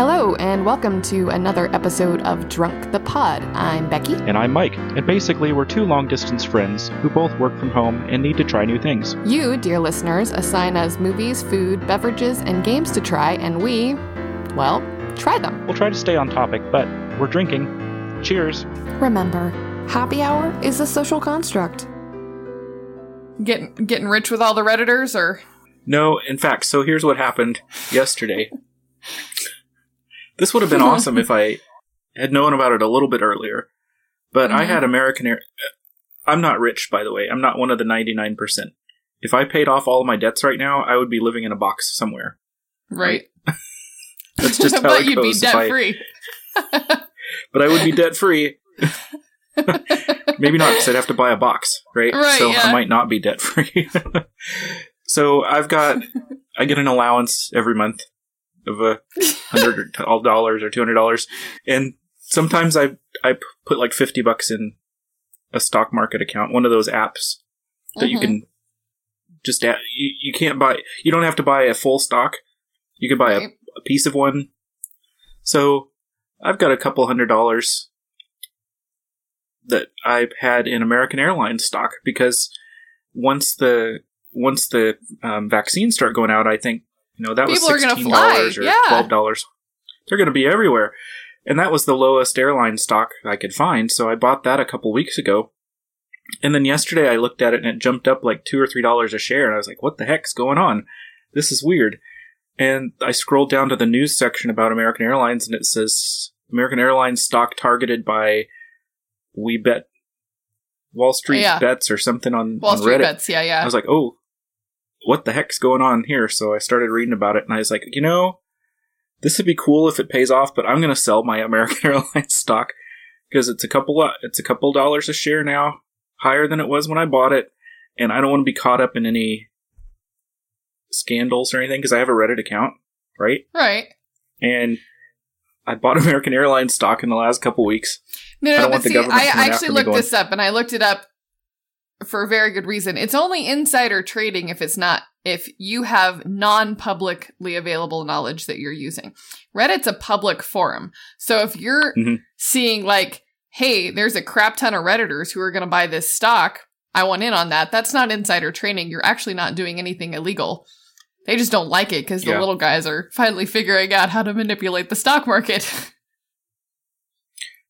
Hello, and welcome to another episode of Drunk the Pod. I'm Becky. And I'm Mike. And basically, we're two long distance friends who both work from home and need to try new things. You, dear listeners, assign us movies, food, beverages, and games to try, and we, well, try them. We'll try to stay on topic, but we're drinking. Cheers. Remember, happy hour is a social construct. Getting getting rich with all the redditors, or No, in fact, so here's what happened yesterday. This would have been awesome if I had known about it a little bit earlier. But I Mhm. had American Air. I'm not rich, by the way. I'm not one of the 99%. If I paid off all of my debts right now, I would be living in a box somewhere. right? That's just how but it you'd be if I- debt free. but I would be debt free. Maybe not, because I'd have to buy a box, right? Right, So yeah. I might not be debt free. so I've got, I get an allowance every month of a hundred dollars or two hundred dollars, and sometimes I I put like fifty bucks in a stock market account, one of those apps that you Mhm. can just add, you, you can't buy you don't have to buy a full stock you can buy a, Right. a piece of one so i've got a couple hundred dollars that i've had in american airlines stock because once the once the um, vaccines start going out i think you know that People was sixteen dollars or yeah. $12 they're going to be everywhere and that was the lowest airline stock i could find so i bought that a couple weeks ago and then yesterday I looked at it and it jumped up like two or three dollars a share, and I was like, "What the heck's going on? This is weird." And I scrolled down to the news section about American Airlines, and it says American Airlines stock targeted by We Bet Wall Street Yeah. Bets or something on, Wall on Street Reddit. bets. Yeah, yeah. I was like, "Oh, what the heck's going on here?" So I started reading about it, and I was like, "You know, this would be cool if it pays off, but I'm going to sell my American Airlines stock because it's a couple it's a couple dollars a share now, higher than it was when I bought it, and I don't want to be caught up in any scandals or anything because I have a Reddit account, right? right. And I bought American Airlines stock in the last couple weeks. No, I no, don't but want the see, government I actually looked this up, and I looked it up for a very good reason. It's only insider trading if it's not if you have non-publicly available knowledge that you're using. Reddit's a public forum, so if you're Mhm. seeing like, "Hey, there's a crap ton of redditors who are going to buy this stock," I want in on that. That's not insider trading. You're actually not doing anything illegal. They just don't like it because the Yeah. little guys are finally figuring out how to manipulate the stock market.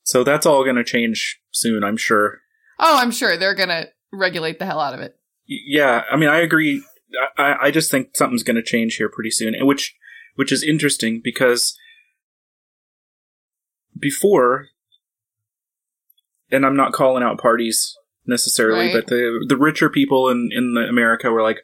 So that's all going to change soon, I'm sure. oh, I'm sure they're going to regulate the hell out of it. Yeah i mean i agree i, I just think something's going to change here pretty soon and which which is interesting because before and i'm not calling out parties necessarily Right. but the the richer people in in the america were like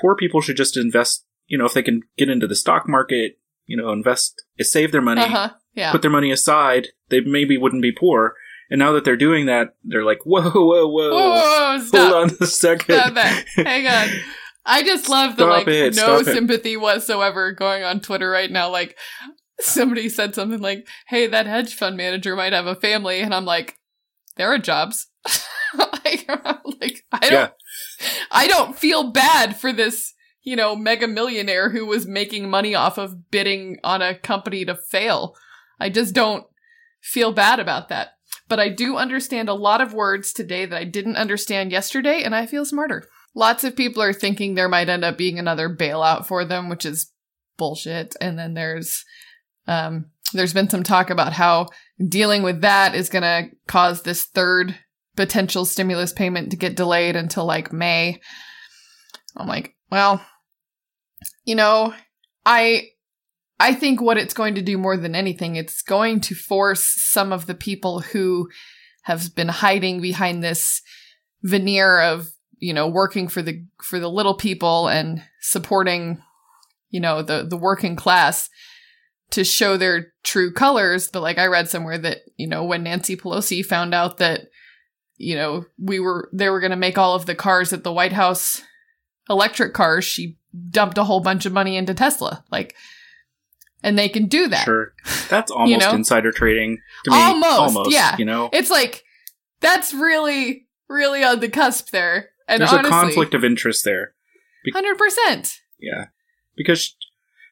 poor people should just invest you know if they can get into the stock market you know invest save their money Uh huh. Yeah. put their money aside they maybe wouldn't be poor and now that they're doing that they're like whoa whoa whoa, whoa, whoa, stop. hold on a second Stop that. Hang on. I just love the like it, no stop it. sympathy whatsoever going on Twitter right now. Like somebody said something like, "Hey, that hedge fund manager might have a family," and I'm like, "There are jobs." like, like, I don't, Yeah. I don't feel bad for this, you know, mega millionaire who was making money off of bidding on a company to fail. I just don't feel bad about that. But I do understand a lot of words today that I didn't understand yesterday, and I feel smarter. Lots of people are thinking there might end up being another bailout for them, which is bullshit. And then there's um there's been some talk about how dealing with that is going to cause this third potential stimulus payment to get delayed until like May. I'm like, well, you know, I I think what it's going to do more than anything, it's going to force some of the people who have been hiding behind this veneer of, you know, working for the for the little people and supporting, you know, the the working class to show their true colors. But like I read somewhere that, you know, when Nancy Pelosi found out that, you know, we were they were going to make all of the cars at the White House electric cars, she dumped a whole bunch of money into Tesla. Like and they can do that. Sure, that's almost know? insider trading to me. Almost, yeah. You know, It's like that's really, really on the cusp there. And there's honestly, a conflict of interest there. hundred percent. Yeah, because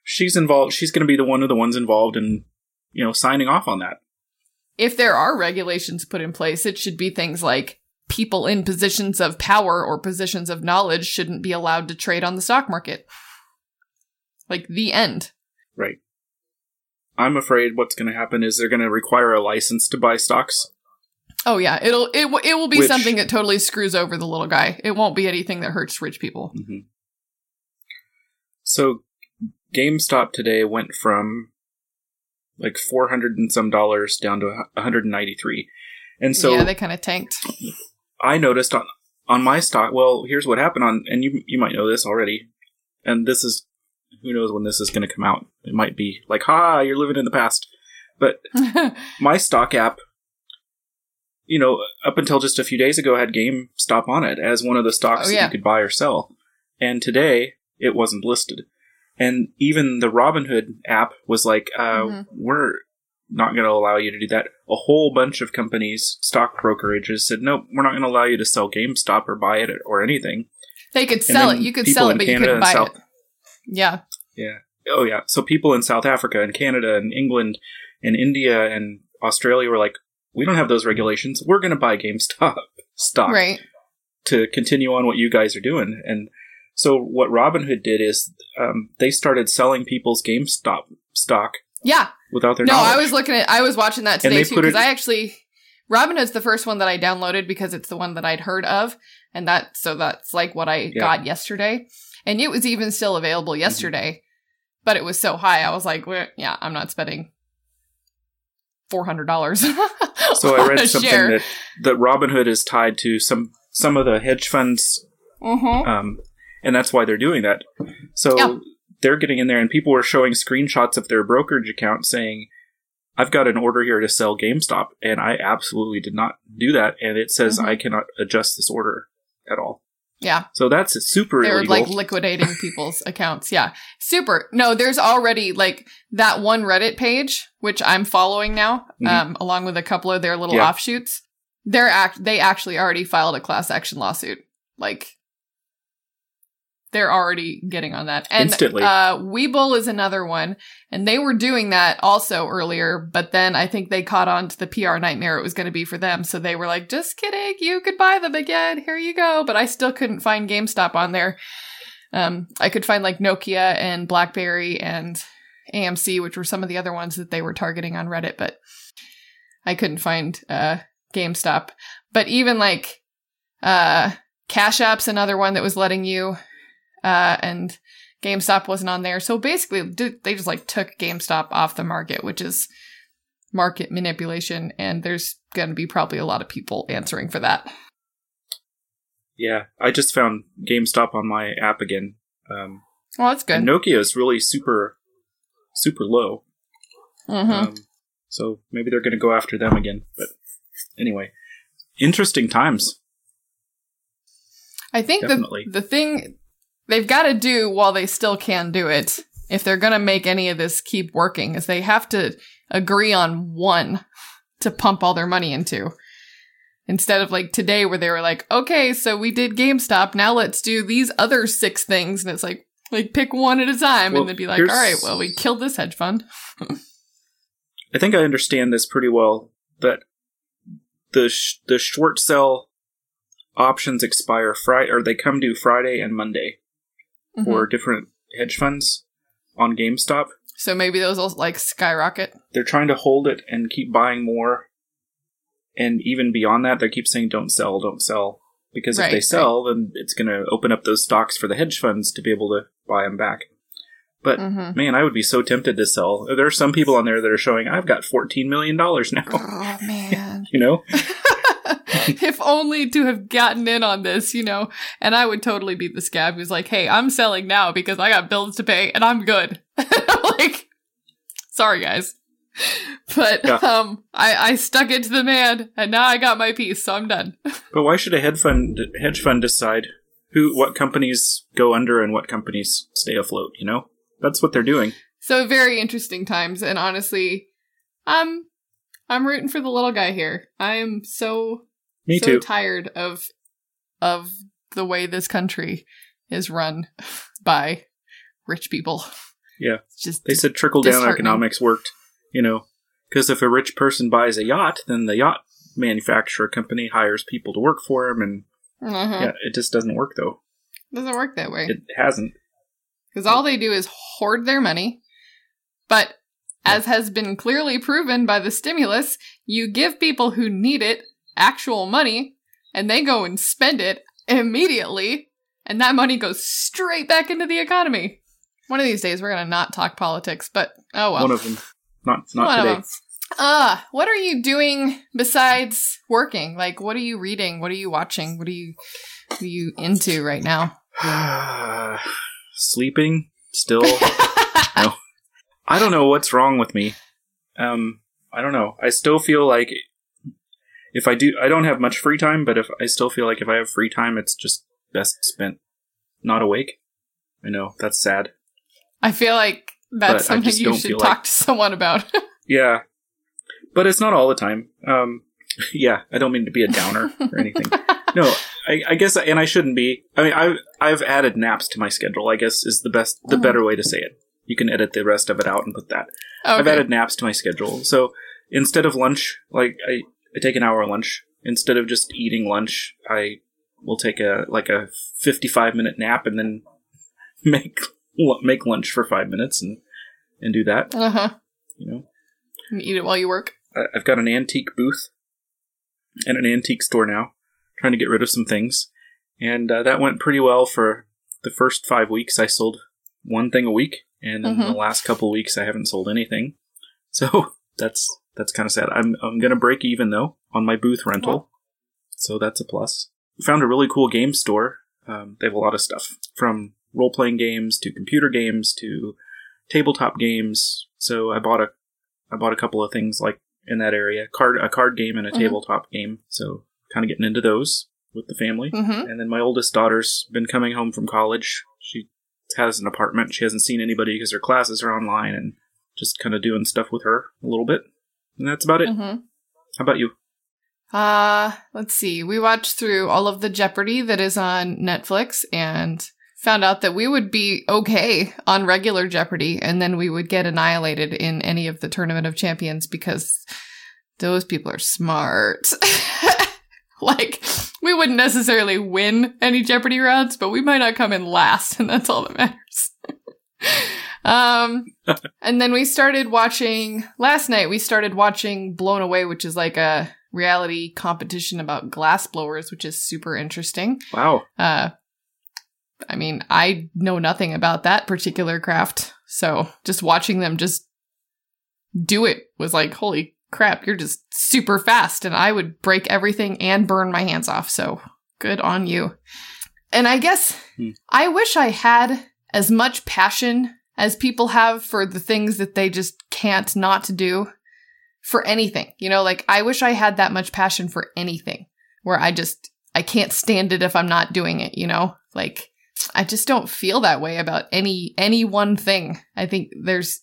she's involved. She's going to be the one of the ones involved in, you know, signing off on that. If there are regulations put in place, it should be things like people in positions of power or positions of knowledge shouldn't be allowed to trade on the stock market. Like the end. Right. I'm afraid what's going to happen is they're going to require a license to buy stocks. Oh yeah, it'll it w- it will be Which- something that totally screws over the little guy. It won't be anything that hurts rich people. hmm So, GameStop today went from like 400 and some dollars down to 193. And so yeah, they kind of tanked. I noticed on on my stock. Well, here's what happened on, and you you might know this already. And this is who knows when this is going to come out. It might be like, ha, you're living in the past. But my stock app, you know, up until just a few days ago, had GameStop on it as one of the stocks Oh, that you could buy or sell. And today, it wasn't listed. And even the Robinhood app was like, uh, Mhm. we're not going to allow you to do that. A whole bunch of companies, stock brokerages said, nope, we're not going to allow you to sell GameStop or buy it or anything. they could sell it. You could sell it, but you Canada couldn't and buy South- it. Yeah. Yeah. Oh, yeah. So people in South Africa and Canada and England and India and Australia were like, we don't have those regulations. We're going to buy GameStop stock Right. to continue on what you guys are doing. And so what Robinhood did is um, they started selling people's GameStop stock Yeah. without their No, knowledge. I was looking at. I was watching that today too because it- I actually Robinhood's the first one that I downloaded because it's the one that I'd heard of, and that so that's like what I Yeah. Got yesterday, and it was even still available yesterday, but it was so high. I was like, well, yeah, I'm not spending four hundred dollars. so I read something that that Robinhood is tied to some some of the hedge funds Mm-hmm. um, and that's why they're doing that. So Yeah. they're getting in there, and people were showing screenshots of their brokerage account saying, "I've got an order here to sell GameStop," and I absolutely did not do that, and it says Mhm. I cannot adjust this order at all. Yeah. So that's super They were illegal. like liquidating people's accounts. Yeah. Super. No, there's already like that one Reddit page, which I'm following now, Mhm. um, along with a couple of their little Yeah. offshoots. They're act they actually already filed a class action lawsuit. Like they're already getting on that. And Instantly. uh Webull is another one. And they were doing that also earlier, but then I think they caught on to the PR nightmare it was gonna be for them. So they were like, just kidding, you could buy them again. Here you go. But I still couldn't find GameStop on there. Um, I could find like Nokia and BlackBerry and AMC, which were some of the other ones that they were targeting on Reddit, but I couldn't find uh, GameStop. But even like uh, Cash App's another one that was letting you, uh, and GameStop wasn't on there. So basically, they just like took GameStop off the market, which is market manipulation, and there's going to be probably a lot of people answering for that. yeah, I just found GameStop on my app again. Um, Well, that's good. Nokia is really super, super low. hmm Um, so maybe they're going to go after them again. But anyway, interesting times. I think the Definitely. the thing they've got to do while they still can do it, if they're going to make any of this keep working, is they have to agree on one to pump all their money into. Instead of like today, where they were like, okay, so we did GameStop, now let's do these other six things, and it's like, like pick one at a time, Well, and then be like, all right well, we killed this hedge fund. I think I understand this pretty well. That the sh- the short sell options expire Friday, or they come due Friday and Monday for Mhm. different hedge funds on GameStop. So maybe those will like skyrocket. They're trying to hold it and keep buying more, and even beyond that, they keep saying, "Don't sell, don't sell," because Right, if they right. sell, then it's going to open up those stocks for the hedge funds to be able to buy them back. But hmm man, I would be so tempted to sell. There are some people on there that are showing, "I've got fourteen million dollars now." Oh man. you know, if only to have gotten in on this, you know. And I would totally be the scab who's like, "Hey, I'm selling now because I got bills to pay and I'm good." like, sorry guys, but Yeah. um, I I stuck it to the man, and now I got my piece, so I'm done. But why should a hedge fund hedge fund decide who what companies go under and what companies stay afloat? You know, that's what they're doing. So very interesting times, and honestly, I'm I'm rooting for the little guy here. I am so Me so too. tired of of the way this country is run by rich people. Yeah. It's just They said trickle down economics worked, you know, because if a rich person buys a yacht, then the yacht manufacturer company hires people to work for him, and Mhm. yeah, it just doesn't work though. It doesn't work that way. It hasn't. Because all they do is hoard their money. But as has been clearly proven by the stimulus, you give people who need it actual money and they go and spend it immediately, and that money goes straight back into the economy. One of these days we're gonna not talk politics, but oh well. One of them. Not not One of them. Uh, what are you doing besides working? Like what are you reading? What are you watching? What are you what are you into right now? Sleeping still. I don't know what's wrong with me. Um, I don't know. I still feel like if I do, I don't have much free time, but if I still feel like if I have free time, it's just best spent not awake. I know that's sad. I feel like that's I something you should talk like- to someone about. Yeah, but it's not all the time. Um, yeah, I don't mean to be a downer or anything. No, I, I guess, and I shouldn't be. I mean, I've I've added naps to my schedule. I guess is the best, the Mhm. better way to say it. You can edit the rest of it out and put that. I've added naps to my schedule. So instead of lunch, like I, I take an hour lunch. Instead of just eating lunch, I will take a like a fifty-five minute nap and then make make lunch for five minutes and and do that. Uh huh. You know, And Eat it while you work. I- I've got an antique booth and an antique store now, trying to get rid of some things, and uh, that went pretty well for the first five weeks. I sold one thing a week, and in the Mhm. last couple weeks, I haven't sold anything. So that's that's kind of sad. I'm I'm gonna break even though on my booth rental, so that's a plus. Found a really cool game store. Um, they have a lot of stuff from role playing games to computer games to tabletop games. So I bought a I bought a couple of things like in that area, card a card game and a Mhm. tabletop game. So kind of getting into those with the family. Mm-hmm. And then my oldest daughter's been coming home from college. She has an apartment. She hasn't seen anybody because her classes are online and just kind of doing stuff with her a little bit. And that's about it. Mm-hmm. How about you? Uh, let's see. We watched through all of the Jeopardy that is on Netflix and found out that we would be okay on regular Jeopardy and then we would get annihilated in any of the Tournament of Champions because those people are smart. like, we wouldn't necessarily win any Jeopardy rounds, but we might not come in last, and that's all that matters. um, and then we started watching last night. We started watching Blown Away, which is like a reality competition about glass blowers, which is super interesting. Wow. Uh, I mean, I know nothing about that particular craft, so just watching them just do it was like, holy crap, you're just super fast, and I would break everything and burn my hands off. So good on you. And I guess Hmm. I wish I had as much passion as people have for the things that they just can't not do for anything. You know, like I wish I had that much passion for anything where I just I can't stand it if I'm not doing it, you know? Like I just don't feel that way about any any one thing. I think there's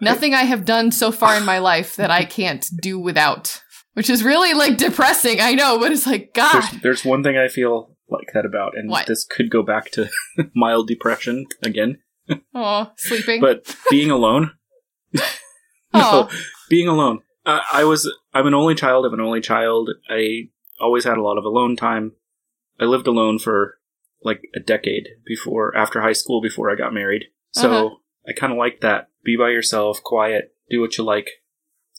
nothing I have done so far in my life that I can't do without. Which is really like depressing, I know, but it's like God. There's, there's one thing I feel like that about, and What? this could go back to mild depression again. Oh, sleeping. But being alone. Oh. being alone. Uh, I was. I'm an only child of an only child. I always had a lot of alone time. I lived alone for like a decade before, after high school, before I got married. So Uh-huh. I kind of like that. Be by yourself, quiet, do what you like.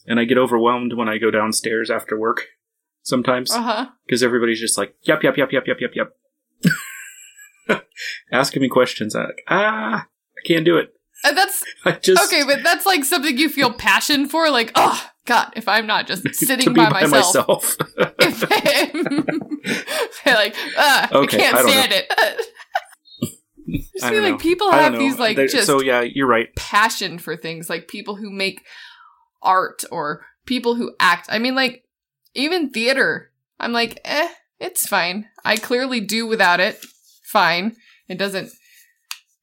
And I get overwhelmed when I go downstairs after work sometimes Uh-huh. because everybody's just like, yep, yep, yep, yep, yep, yep, yep. Asking me questions. I'm like, ah, I can't do it. And that's I just okay, but that's like something you feel passion for. Like, oh God, if I'm not just sitting by, by myself, myself. They're like, ah, Okay, I can't I stand it. I just I feel like know. people have these like They- just so yeah, you're right. passion for things, like people who make art or people who act. I mean, like even theater. I'm like, eh, it's fine. I clearly do without it. Fine. It doesn't,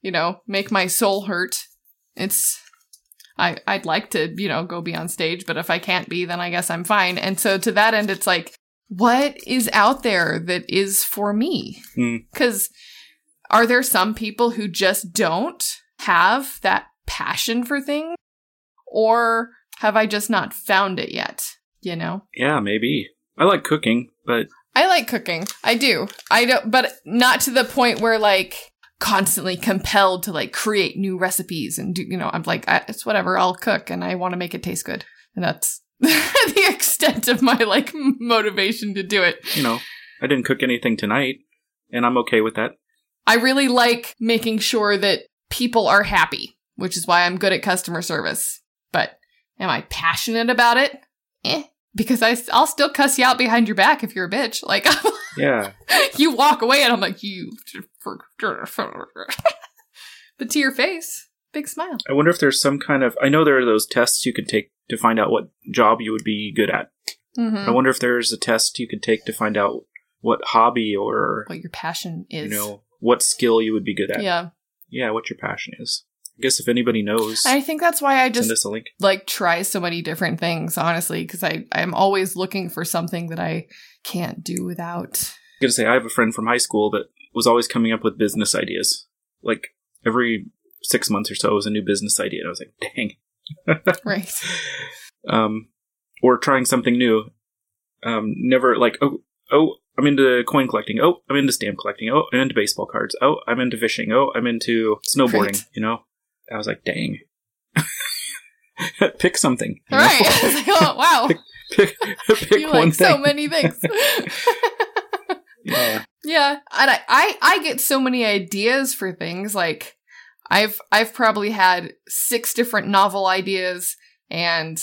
you know, make my soul hurt. It's I I'd like to, you know, go be on stage, but if I can't be, then I guess I'm fine. And so to that end it's like what is out there that is for me? Hmm. Cuz are there some people who just don't have that passion for things or have I just not found it yet? You know? Yeah, maybe. I like cooking, but I like cooking. I do. I don't, but not to the point where like constantly compelled to like create new recipes and do, you know, I'm like, I, it's whatever, I'll cook and I want to make it taste good. And that's the extent of my like motivation to do it. you know, I didn't cook anything tonight, and I'm okay with that. I really like making sure that people are happy, which is why I'm good at customer service. But am I passionate about it? Eh. Because I, I'll still cuss you out behind your back if you're a bitch. Like, Yeah. you walk away and I'm like, you. but to your face, big smile. I wonder if there's some kind of. I know there are those tests you can take to find out what job you would be good at. Mm-hmm. I wonder if there's a test you could take to find out what hobby or What your passion is. you know what skill you would be good at. yeah. Yeah, what your passion is. I guess if anybody knows, I think that's why I just a link. like try so many different things, honestly, because I I'm always looking for something that I can't do without. I'm gonna say I have a friend from high school that was always coming up with business ideas. Like every six months or so was a new business idea, and I was like, dang. Right. um, or trying something new. Um, never like oh oh I'm into coin collecting. Oh I'm into stamp collecting. Oh I'm into baseball cards. Oh I'm into fishing. Oh I'm into snowboarding. Right. You know, I was like, dang. pick something. you All know? right. I was like, oh wow, pick pick you one like thing. so many things. yeah. yeah, and I, I I get so many ideas for things. Like I've I've probably had six different novel ideas, and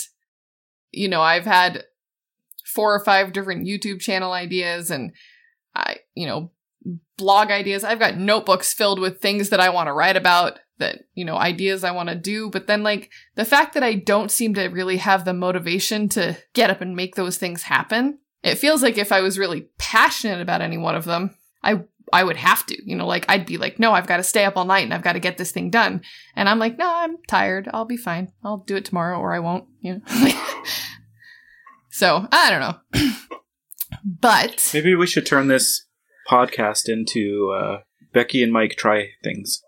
you know I've had four or five different YouTube channel ideas, and I you know blog ideas. I've got notebooks filled with things that I want to write about. That you know ideas I want to do, but then like the fact that I don't seem to really have the motivation to get up and make those things happen. It feels like if I was really passionate about any one of them, I I would have to, you know, like I'd be like, no, I've got to stay up all night and I've got to get this thing done. And I'm like, no, I'm tired. I'll be fine. I'll do it tomorrow or I won't, you know. so I don't know. but Maybe we should turn this podcast into uh, Becky and Mike try things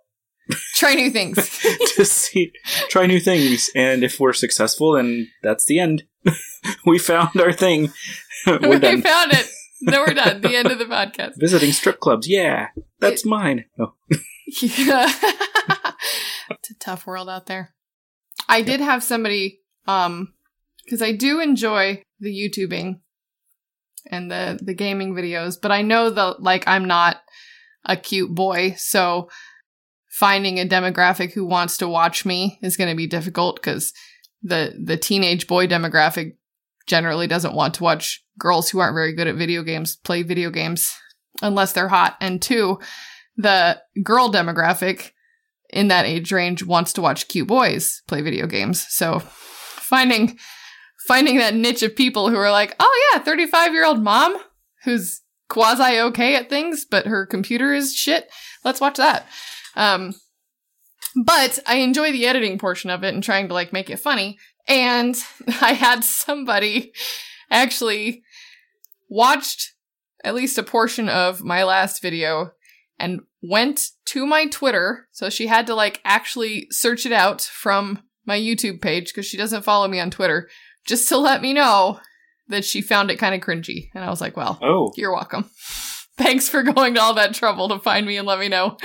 try new things. to see try new things, and if we're successful, then that's the end. we found our thing. we done. found it. Then we're done. The end of the podcast. Visiting strip clubs, yeah, that's mine. Oh, Yeah. it's a tough world out there. I did have somebody, um, because I do enjoy the YouTubing and the the gaming videos, but I know that like I'm not a cute boy, so finding a demographic who wants to watch me is going to be difficult because the the teenage boy demographic generally doesn't want to watch girls who aren't very good at video games play video games unless they're hot. And two, the girl demographic in that age range wants to watch cute boys play video games. So finding finding that niche of people who are like, "Oh yeah, 35-year-old mom who's quasi okay at things, but her computer is shit. Let's watch that." Um but I enjoy the editing portion of it and trying to like make it funny. And I had somebody actually watched at least a portion of my last video and went to my Twitter. So she had to like actually search it out from my YouTube page because she doesn't follow me on Twitter just to let me know that she found it kind of cringy. And I was like, well, oh, you're welcome. Thanks for going to all that trouble to find me and let me know.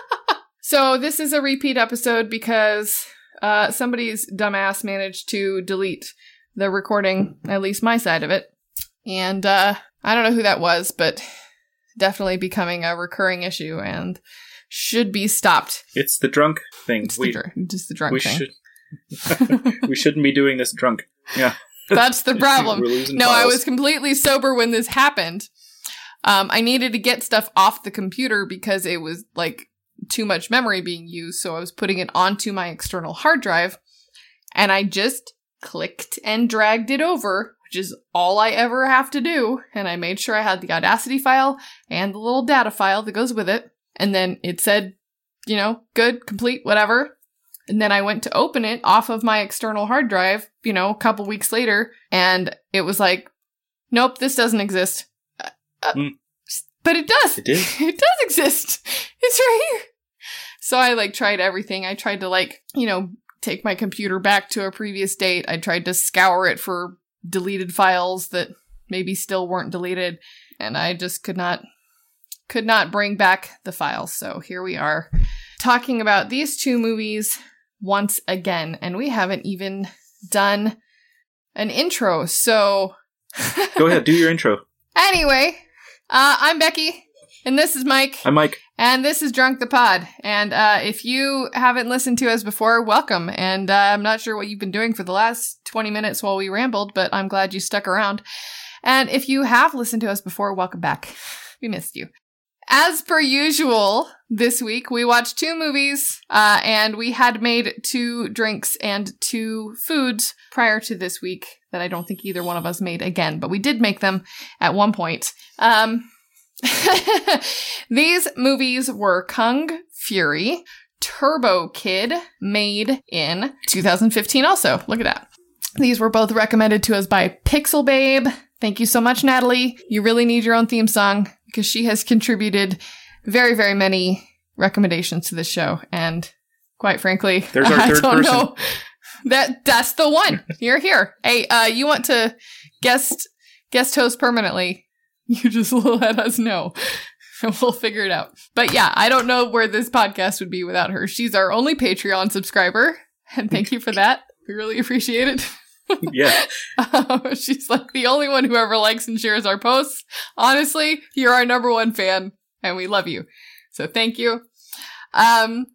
so this is a repeat episode because uh, somebody's dumbass managed to delete the recording, at least my side of it. And uh, I don't know who that was, but definitely becoming a recurring issue and should be stopped. it's the drunk thing. It's we the dr- just the drunk we thing. should we shouldn't be doing this drunk. Yeah, That's the problem. No, I was completely sober when this happened. Um, I needed to get stuff off the computer because it was like too much memory being used. So I was putting it onto my external hard drive and I just clicked and dragged it over, which is all I ever have to do. And I made sure I had the Audacity file and the little data file that goes with it. And then it said, you know, good, complete, whatever. And then I went to open it off of my external hard drive, you know, a couple weeks later, and it was like, nope, this doesn't exist. Uh, uh, Hmm. But it does. It? It does exist. It's right here. So I like tried everything. I tried to like, you know, take my computer back to a previous date. I tried to scour it for deleted files that maybe still weren't deleted and I just could not could not bring back the files. So here we are talking about these two movies once again and we haven't even done an intro. So Go ahead, do your intro. Anyway, uh, I'm Becky, and this is Mike, I'm Mike. and this is Drunk the Pod. And uh, if you haven't listened to us before, welcome. And uh, I'm not sure what you've been doing for the last 20 minutes while we rambled, but I'm glad you stuck around. And if you have listened to us before, welcome back. We missed you. As per usual, this week we watched two movies, uh, and we had made two drinks and two foods prior to this week that I don't think either one of us made again, but we did make them at one point. Um, these movies were Kung Fury, Turbo Kid, made in 2015 also. Look at that. These were both recommended to us by Pixel Babe. Thank you so much, Natalie. You really need your own theme song because she has contributed very, very many recommendations to this show. And quite frankly, There's our I third don't person. know. That that's the one. You're here. Hey, uh, you want to guest guest host permanently? You just let us know. And we'll figure it out. But yeah, I don't know where this podcast would be without her. She's our only Patreon subscriber. And thank you for that. We really appreciate it. Yeah. Um, she's like the only one who ever likes and shares our posts. Honestly, you're our number one fan and we love you. So thank you. Um,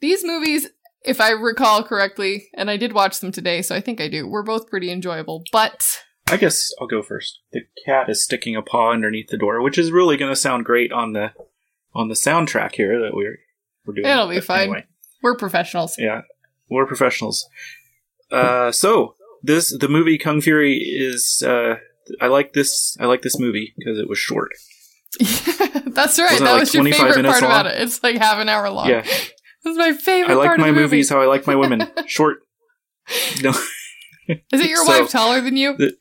these movies, if I recall correctly, and I did watch them today, so I think I do, were both pretty enjoyable, but I guess I'll go first. The cat is sticking a paw underneath the door, which is really going to sound great on the on the soundtrack here that we're we're doing. It'll be But fine. Anyway, we're professionals. yeah, we're professionals. Uh, so this the movie Kung Fury is. Uh, I like this. I like this movie because it was short. That's right. Wasn't that like was your 25 favorite minutes part about long? it. It's like half an hour long. Yeah. That's my favorite I like my movies how I like my women. Short. No. Is it your So- wife taller than you? the-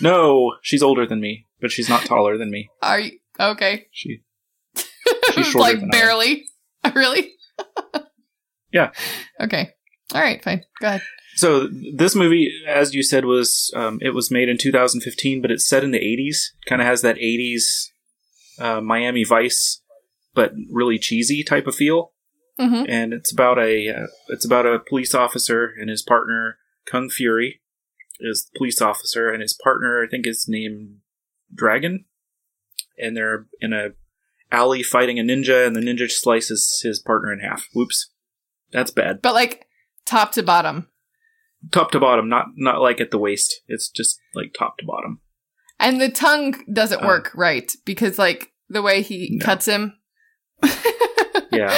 no, she's older than me, but she's not taller than me. Are you okay? She She's shorter like than I barely. really? Yeah. Okay. All right. Fine. Go ahead. So this movie, as you said, was um, it was made in 2015, but it's set in the 80s. Kind of has that 80s uh, Miami Vice, but really cheesy type of feel. hmm And it's about a uh, it's about a police officer and his partner Kung Fury is the police officer, and his partner I think is named Dragon, and they're in a alley fighting a ninja, and the ninja slices his partner in half. Whoops, that's bad. But like top to bottom, top to bottom, not not like at the waist. It's just like top to bottom. and the tongue doesn't Uh, work right because like the way he No. cuts him. Yeah.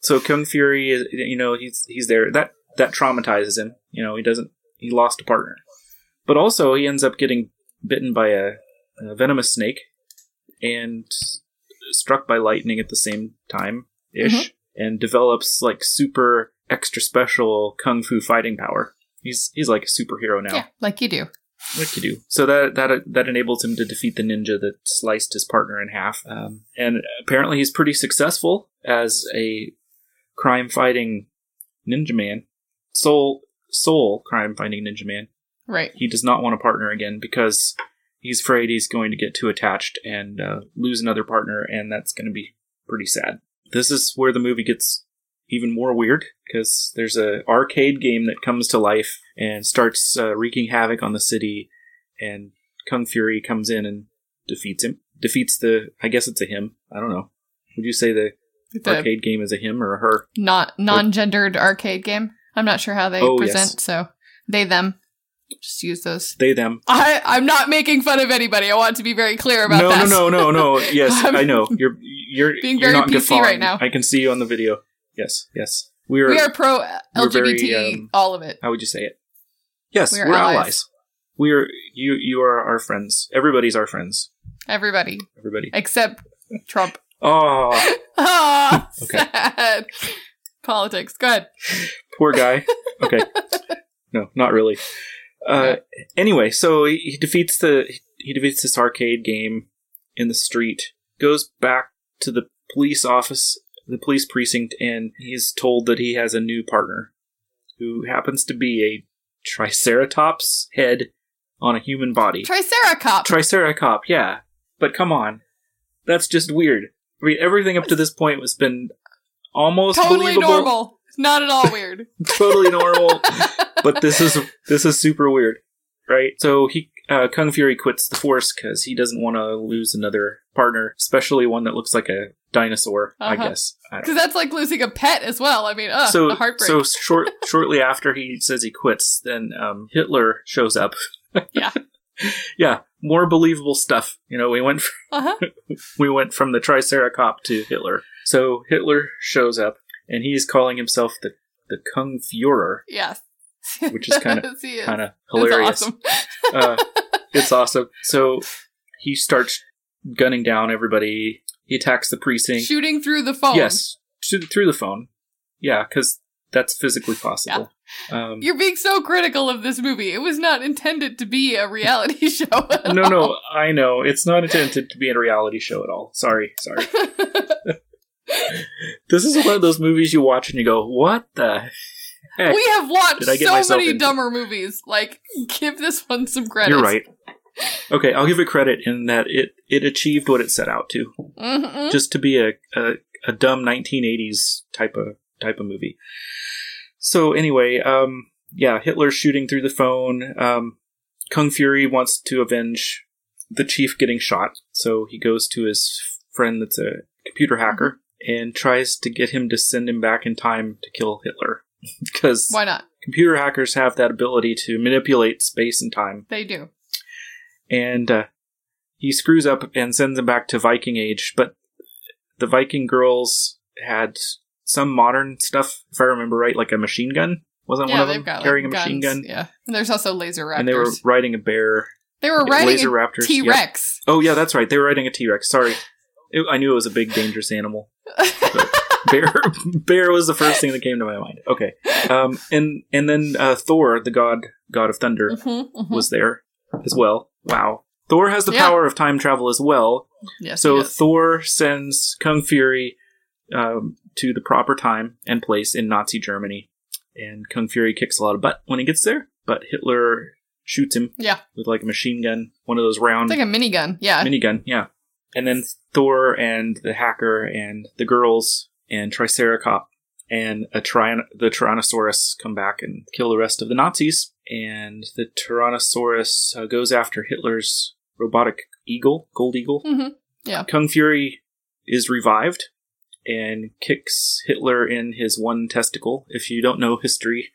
So Kung Fury is, you know, he's he's there. That that traumatizes him. You know, he doesn't. He lost a partner, but also he ends up getting bitten by a, a venomous snake and struck by lightning at the same time ish, and develops like super extra special kung fu fighting power. He's he's like a superhero now. yeah, like you do. What to do? So that that that enables him to defeat the ninja that sliced his partner in half. Um, and apparently, he's pretty successful as a crime fighting ninja man. Soul soul crime fighting ninja man. Right. He does not want a partner again because he's afraid he's going to get too attached and uh, lose another partner, and that's going to be pretty sad. This is where the movie gets even more weird because there's a arcade game that comes to life and starts uh, wreaking havoc on the city, and Kung Fury comes in and defeats him. Defeats the, I guess it's a him. I don't know. Would you say the The arcade game is a him or a her? not non-gendered arcade game. I'm not sure how they Oh, present, yes. so they them. Just use those. They them. I I'm not making fun of anybody. I want to be very clear about no, that. no, no, no, no. No. Yes, I know. You're you're being you're very not PC guffawing. right now. I can see you on the video. Yes, yes. We are. We are pro we're very, LGBT, um, all of it. How would you say it? Yes, We are we're allies. allies. We are you. You are our friends. Everybody's our friends. Everybody Everybody. except Trump. Oh, Ah, Okay. sad. Politics. Go ahead. poor guy. Okay. No, not really. Uh, anyway, so he, he defeats the he defeats this arcade game in the street. Goes back to the police office the police precinct, and he's told that he has a new partner who happens to be a Triceratops head on a human body. Triceracop. Triceracop, yeah. But come on. That's just weird. I mean, everything up to this point has been almost totally believable, normal. Not at all weird. totally normal. but this is this is super weird, right? So he uh, Kung Fury quits the force because he doesn't want to lose another partner, especially one that looks like a dinosaur. I Uh-huh. guess. I don't Because that's like losing a pet as well. I mean, ugh, so heartbreak. so short shortly after he says he quits, then um, Hitler shows up. Yeah. yeah, more believable stuff. You know, we went from, uh-huh. we went from the Triceracop to Hitler. So Hitler shows up, and he's calling himself the the Kung Führer, Yes. which is kind of Yes, he is. kind of hilarious. awesome. uh, it's awesome. So he starts gunning down everybody. He attacks the precinct. Shooting through the phone. Yes, th- through the phone. Yeah, because that's physically possible. Um, You're being so critical of this movie. It was not intended to be a reality show. at no, all. no, I know it's not intended to be a reality show at all. Sorry, sorry. This is one of those movies you watch and you go, "What the heck?" we have watched Did I get so many into- dumber movies. Like, give this one some credit. You're right. Okay, I'll give it credit in that it it achieved what it set out to, hmm just to be a, a a dumb 1980s type of type of movie. So anyway, um, yeah, Hitler's shooting through the phone. Um, Kung Fury wants to avenge the chief getting shot, so he goes to his friend that's a computer hacker and tries to get him to send him back in time to kill Hitler. because Why not? computer hackers have that ability to manipulate space and time They do. and uh, he screws up and sends him back to Viking Age. But the Viking girls had some modern stuff, if I remember right, like a machine gun. Wasn't yeah, one of them got carrying like, a machine guns. gun? Yeah, and there's also laser raptors. And they were riding a bear. They were riding laser a raptors, T Rex. Oh yeah, that's right. They were riding a T Rex. Sorry, It- I knew it was a big, dangerous animal. Bear, bear was the first thing that came to my mind. Okay, um, and and then uh, Thor, the god god of thunder, Mhm, mhm. was there as well. Wow. Thor has the Yeah. power of time travel as well. yes, So. Thor sends Kung Fury um, to the proper time and place in Nazi Germany. And Kung Fury kicks a lot of butt when he gets there, but Hitler shoots him yeah, with like a machine gun, one of those round it's like a minigun. Yeah, minigun, yeah. And then Thor and the hacker and the girls and Triceracop and a Tyran- the Tyrannosaurus come back and kill the rest of the Nazis. And the Tyrannosaurus uh, goes after Hitler's robotic eagle, gold eagle. hmm Yeah. Kung Fury is revived and kicks Hitler in his one testicle. If you don't know history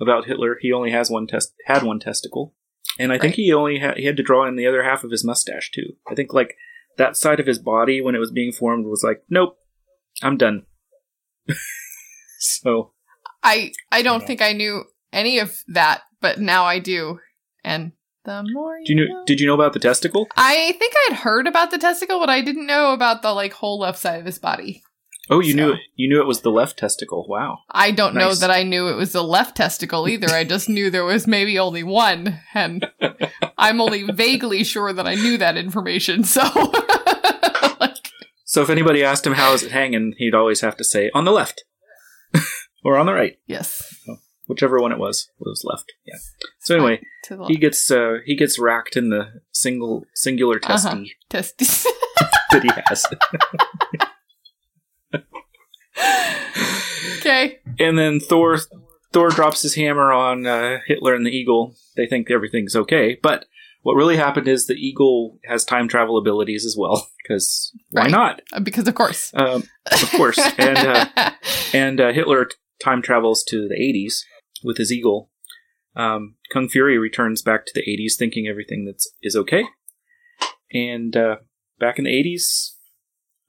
about Hitler, he only has one test had one testicle, and I think he only ha- he had to draw in the other half of his mustache too. I think like that side of his body when it was being formed was like, nope, I'm done. so I I don't Yeah. think I knew any of that, but now I do. And the more do you know? Did you know about the testicle? I think I'd heard about the testicle, but I didn't know about the like whole left side of his body. Oh, you knew it. You knew it was the left testicle. Wow. I don't know that I knew it was the left testicle either. I just knew there was maybe only one, and I'm only vaguely sure that I knew that information. So, like, So if anybody asked him how is it hanging, he'd always have to say on the left or on the right. yes, whichever one it was was left. Yeah. So anyway, he gets uh, he gets racked in the single singular testy Uh-huh. testes. that he has, okay, and then Thor Thor drops his hammer on uh, Hitler and the eagle. They think everything's okay, but what really happened is the eagle has time travel abilities as well. Because why Right. not? Uh, because of course, Um, of course, and uh, and uh, Hitler time travels to the 80s with his eagle. Um, Kung Fury returns back to the 80s, thinking everything that's is okay. And uh, back in the 80s,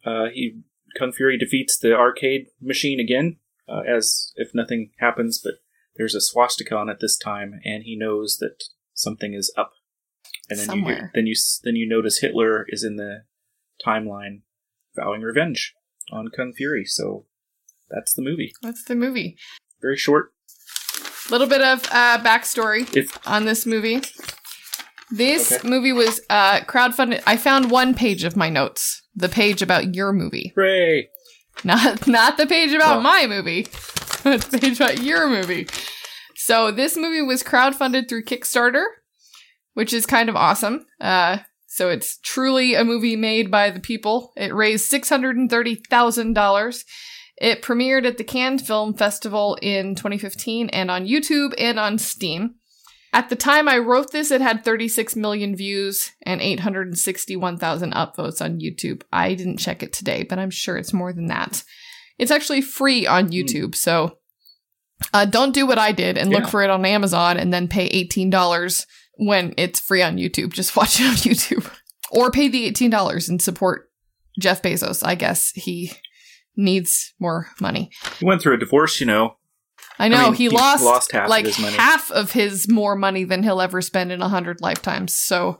uh, he Kung Fury defeats the arcade machine again, uh, as if nothing happens. But there's a swastika on it this time, and he knows that something is up. And then you Somewhere. then you then you notice Hitler is in the timeline, vowing revenge on Kung Fury. So that's the movie. that's the movie. Very short. A Little bit of uh, backstory If on this movie. This Okay. movie was uh, crowdfunded. I found one page of my notes, the page about your movie. hooray! Not not the page about my movie. The page about your movie. So this movie was crowdfunded through Kickstarter, which is kind of awesome. Uh, so it's truly a movie made by the people. It raised six hundred and thirty thousand dollars. It premiered at the Cannes Film Festival in 2015 and on YouTube and on Steam. At the time I wrote this, it had 36 million views and 861,000 upvotes on YouTube. I didn't check it today, but I'm sure it's more than that. It's actually free on YouTube, so uh, don't do what I did and look for it on Amazon and then pay $18 when it's free on YouTube. Just watch it on YouTube. Or pay the $18 and support Jeff Bezos. I guess he needs more money. He went through a divorce, you know. I know mean, he, lost, lost half of like his money. half of his more money than he'll ever spend in a hundred lifetimes. So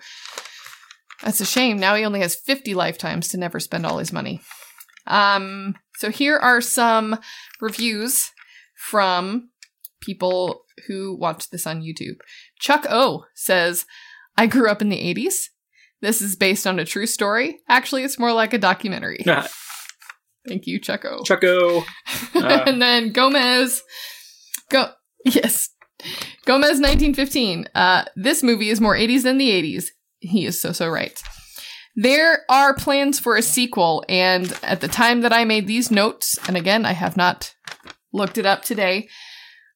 that's a shame. Now he only has fifty lifetimes to never spend all his money. Um. So here are some reviews from people who watched this on YouTube. Chuck O says, "I grew up in the '80s. This is based on a true story. Actually, it's more like a documentary." Thank you, Chuck O. Chucko. Uh. and then Gomez. Go yes. Gomez 1915. Uh, this movie is more 80s than the 80s. He is so so right. There are plans for a sequel, and at the time that I made these notes, and again, I have not looked it up today,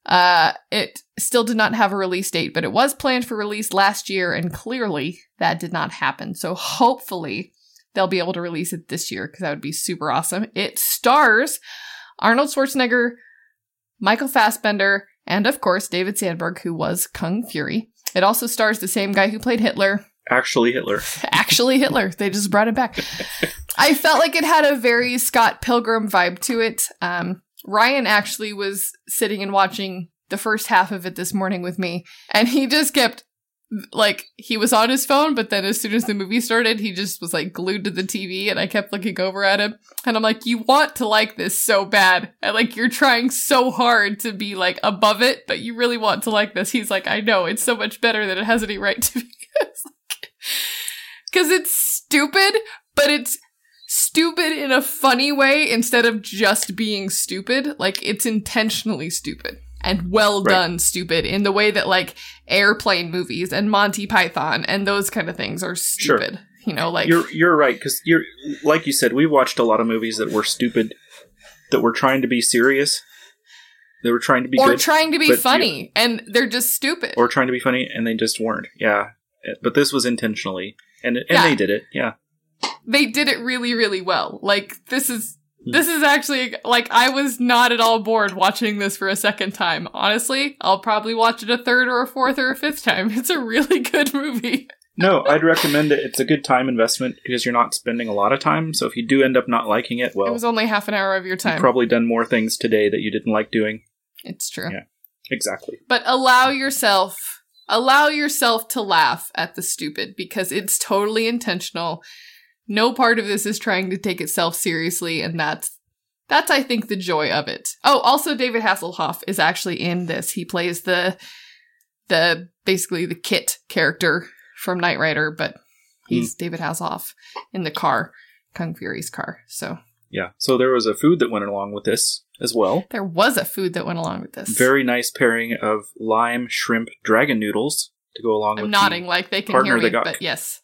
uh, it still did not have a release date, but it was planned for release last year, and clearly that did not happen. So hopefully they'll be able to release it this year, because that would be super awesome. It stars Arnold Schwarzenegger, Michael Fassbender, and of course David Sandberg, who was Kung Fury. It also stars the same guy who played Hitler, Actually, Hitler. actually Hitler. They just brought it back. I felt like it had a very Scott Pilgrim vibe to it. Um, Ryan actually was sitting and watching the first half of it this morning with me, and he just kept like he was on his phone, but then as soon as the movie started, he just was like glued to the TV, and I kept looking over at him, and I'm like, "You want to like this so bad, and like you're trying so hard to be like above it, but you really want to like this." He's like, "I know it's so much better than it has any right to be." Because it's stupid, but it's stupid in a funny way instead of just being stupid. Like it's intentionally stupid and well Right. done stupid in the way that like airplane movies and Monty Python and those kind of things are Sure. stupid. You know, like you're you're right because you're like you said. We watched a lot of movies that were stupid, that were trying to be serious. They were trying to be or good, trying to be funny and they're just stupid. or trying to be funny, and they just weren't. Yeah, but this was intentionally, and and Yeah. they did it. Yeah, they did it really really well like this is. This is actually like i was not at all bored watching this for a second time honestly i'll probably watch it a third or a fourth or a fifth time it's a really good movie no, I'd recommend it. It's a good time investment because you're not spending a lot of time. So if you do end up not liking it, well, it was only half an hour of your time you've probably done more things today that you didn't like doing. it's true Yeah. Exactly. but allow yourself allow yourself to laugh at the stupid because it's totally intentional no part of this is trying to take itself seriously and that's that's i think the joy of it. Oh also david hasselhoff is actually in this. He plays the the basically the KITT character from knight rider but he's hmm. david hasselhoff in the car kung fury's car so. Yeah. So there was a food that went along with this as well. there was a food that went along with this. Very nice pairing of lime, shrimp, dragon noodles to go along i'm with nodding like they can partner hear me got- but yes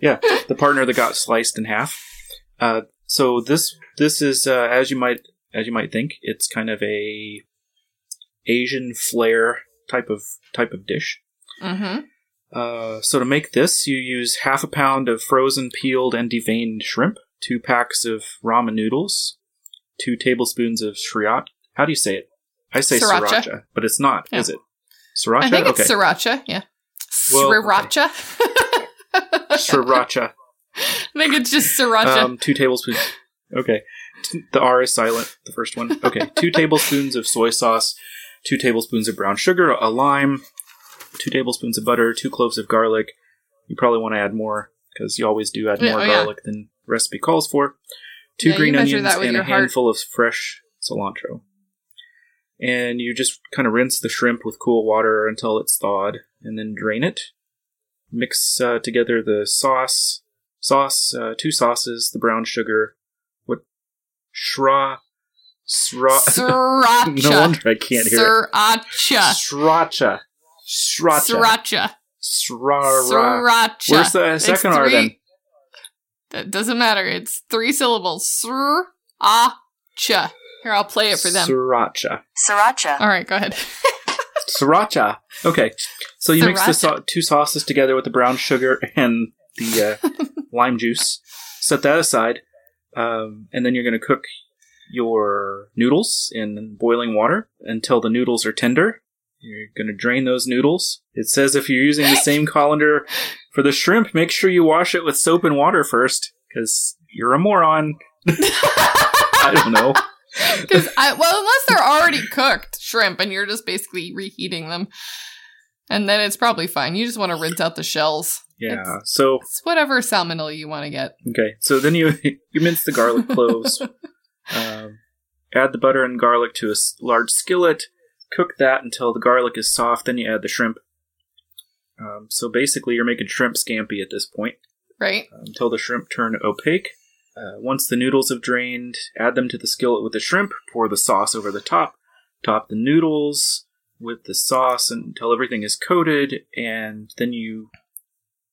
yeah, the partner that got sliced in half. Uh, so this this is uh, as you might as you might think, it's kind of a Asian flair type of type of dish. mm-hmm Uh, so to make this, you use half a pound of frozen, peeled, and deveined shrimp, two packs of ramen noodles, two tablespoons of sriracha. How do you say it? I say Sriracha. sriracha, but it's not, Yeah. is it? Sriracha. I think it's okay. sriracha. Yeah, Well, sriracha. Sriracha. I think it's just sriracha. Um, two tablespoons. Okay. The R is silent. The first one. Okay. two tablespoons of soy sauce, two tablespoons of brown sugar, a lime, two tablespoons of butter, two cloves of garlic. You probably want to add more because you always do add more oh, yeah. garlic than recipe calls for. Two Yeah, green onions and a heart. handful of fresh cilantro. And you just kind of rinse the shrimp with cool water until it's thawed, and then drain it. Mix uh, together the sauce, sauce, uh, two sauces, the brown sugar. What Shra. Sra. Sriracha. no wonder I can't hear it. Sriracha. Sriracha. Sriracha. Sriracha. Srara. Sriracha. Where's the second R then? That doesn't matter. It's three syllables. Sriracha. Here, I'll play it for them. Sriracha. Sriracha. All right, go ahead. Sriracha. Okay. So you mix the Sriracha. so- two sauces together with the brown sugar and the uh, lime juice. Set that aside. Um, and then you're going to cook your noodles in boiling water until the noodles are tender. You're going to drain those noodles. It says if you're using the same colander for the shrimp, make sure you wash it with soap and water first, because you're a moron. I don't know. Because I well, unless they're already cooked shrimp and you're just basically reheating them, and then it's probably fine. You just want to rinse out the shells. Yeah. It's- So It's whatever salmonella you want to get. Okay, so then you you mince the garlic cloves, um, add the butter and garlic to a large skillet, cook that until the garlic is soft. Then you add the shrimp. Um, so basically, you're making shrimp scampi at this point Right? uh, until the shrimp turn opaque. Uh, once the noodles have drained, add them to the skillet with the shrimp. Pour the sauce over the top. Top the noodles with the sauce until everything is coated, and then you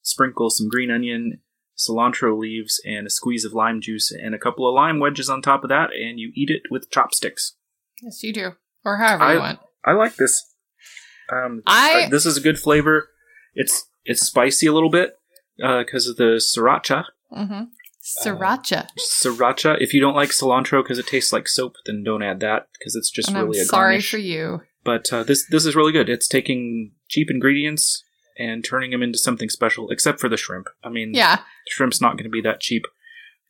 sprinkle some green onion, cilantro leaves, and a squeeze of lime juice, and a couple of lime wedges on top of that, and you eat it with chopsticks. Yes, you do, or however I- you want. I like this. Um, I- uh, this is a good flavor. It's it's spicy a little bit because of the sriracha. Mm-hmm. Sriracha. Sriracha. If you don't like cilantro because it tastes like soap, then don't add that because it's just and really I'm a sorry garnish. for you. But uh, this this is really good. It's taking cheap ingredients and turning them into something special, except for the shrimp. I mean, Yeah. shrimp's not going to be that cheap.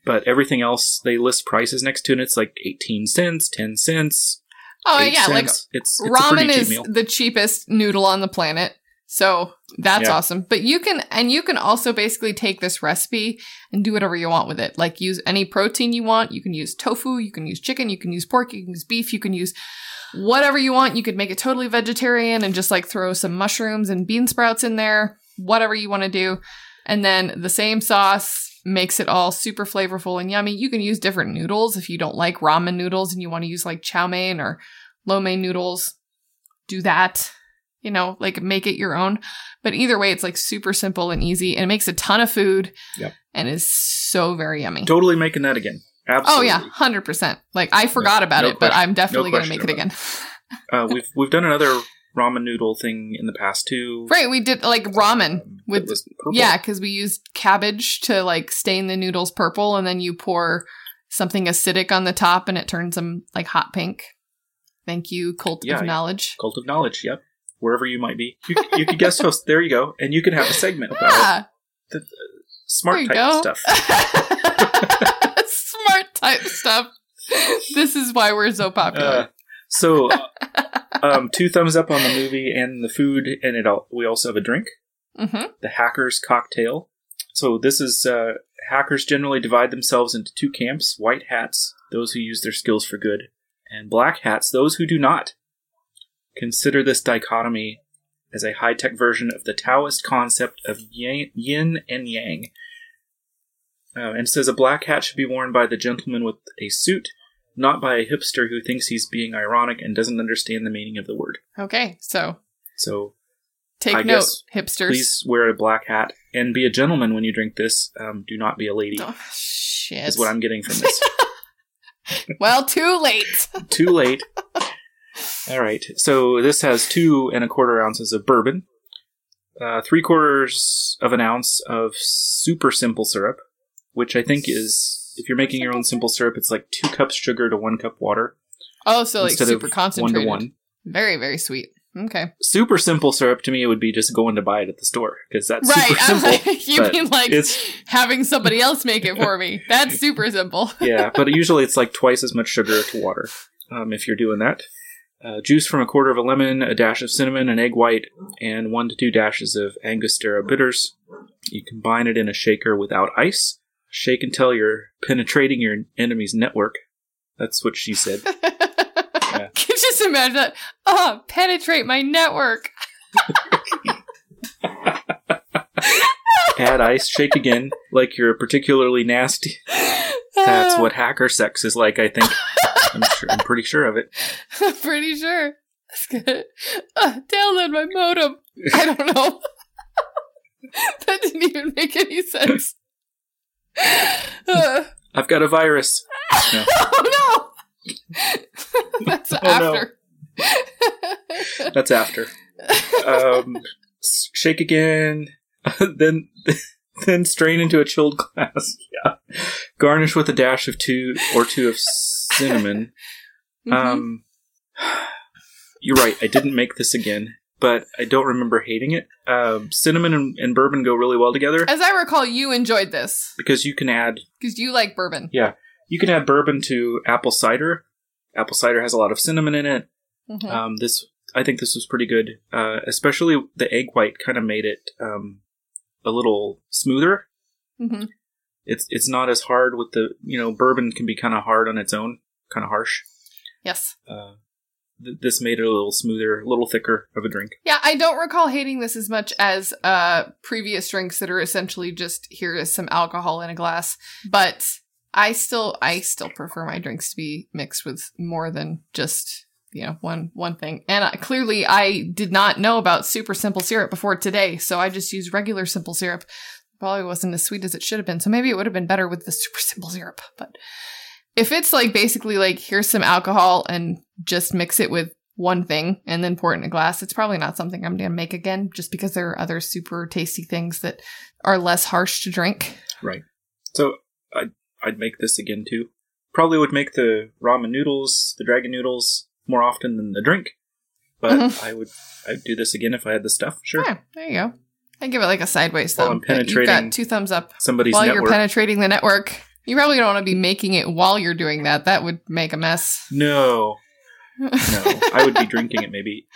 But everything else, they list prices next to it. and It's like eighteen cents, ten cents. Oh yeah, like it's, it's ramen is meal. the cheapest noodle on the planet. So that's Yeah. awesome. But you can and you can also basically take this recipe and do whatever you want with it. Like use any protein you want. You can use tofu, you can use chicken, you can use pork, you can use beef, you can use whatever you want. You could make it totally vegetarian and just like throw some mushrooms and bean sprouts in there. Whatever you want to do. And then the same sauce makes it all super flavorful and yummy. You can use different noodles if you don't like ramen noodles and you want to use like chow mein or lo mein noodles. Do that. You know, like make it your own. But either way, it's like super simple and easy and it makes a ton of food Yep. and is so very yummy. Totally making that again. Absolutely. Oh yeah, hundred percent. Like I forgot about no it, but I'm definitely no gonna make it again. Uh, we've we've done another ramen noodle thing in the past too. right, we did like ramen Um, with that was purple. yeah, because we used cabbage to like stain the noodles purple, and then you pour something acidic on the top, and it turns them like hot pink. Thank you, cult Yeah, of knowledge. Cult of knowledge. Yep. Wherever you might be, you, you could guest host. There you go, and you can have a segment about Ah, the, there smart type go. stuff. Smart type stuff. This is why we're so popular. Uh, so, um, two thumbs up on the movie and the food, and it. All, we also have a drink. hmm the hackers cocktail. So this is uh, hackers generally divide themselves into two camps: white hats, those who use their skills for good, and black hats, those who do not. Consider this dichotomy as a high-tech version of the Taoist concept of yin and yang. Uh, and says a black hat should be worn by the gentleman with a suit, not by a hipster who thinks he's being ironic and doesn't understand the meaning of the word. Okay, so So take I note, guess hipsters. please wear a black hat and be a gentleman when you drink this. Um, do not be a lady. Oh, shit. Is what I'm getting from this. well, too late. Too late. All right. So this has two and a quarter ounces of bourbon, uh, three quarters of an ounce of super simple syrup, which I think is if you're making your own simple syrup, it's like two cups sugar to one cup water Oh, so like super concentrated. one to one. Very, very sweet. Okay. Super simple syrup to me would be just going to buy it at the store because that's right. super simple. like, you mean like it's having somebody else make it for me? That's super simple. yeah, but usually it's like twice as much sugar to water um, if you're doing that. Uh, juice from a quarter of a lemon, a dash of cinnamon, an egg white, and one to two dashes of Angostura bitters. You combine it in a shaker without ice. Shake until you're penetrating your enemy's network. That's what she said. Can you just imagine that? Oh, penetrate my network. Add ice, shake again, like you're particularly nasty. That's what hacker sex is like. I think. I'm sure. I'm pretty sure of it. I'm pretty sure. That's good. Uh, download my modem. I don't know. that didn't even make any sense. Uh, I've got a virus. No. oh no! That's no. after. That's after. Um, shake again. then, then strain into a chilled glass. Yeah. Garnish with a dash of two or two of cinnamon. Mhm. Um, you're right. I didn't make this again, but I don't remember hating it. Um, cinnamon and, and bourbon go really well together As I recall, you enjoyed this because you can add because you like bourbon. Yeah, you can add bourbon to apple cider. Apple cider has a lot of cinnamon in it. Mhm. Um, this I think this was pretty good, uh, especially the egg white kind of made it um, a little smoother. Mhm. It's it's not as hard with the you know bourbon can be kind of hard on its own, kind of harsh. Yes. Uh, th- this made it a little smoother, a little thicker of a drink. Yeah, I don't recall hating this as much as uh previous drinks that are essentially just here is some alcohol in a glass. But I still I still prefer my drinks to be mixed with more than just you know one one thing. And I, clearly I did not know about super simple syrup before today, so I just used regular simple syrup. Probably wasn't as sweet as it should have been. So maybe it would have been better with the super simple syrup. But if it's like basically like here's some alcohol and just mix it with one thing and then pour it in a glass, it's probably not something I'm to make again just because there are other super tasty things that are less harsh to drink. Right so I'd I'd make this again too. Probably would make the ramen noodles, the dragon noodles, more often than the drink. But Mhm. I would I'd do this again if I had the stuff. Sure. Yeah, there you go. I give it like a sideways While thumb. I'm but You've penetrating got two thumbs up Somebody's while you're penetrating the network. You probably don't want to be making it while you're doing that. That would make a mess. no, no. I would be drinking it maybe.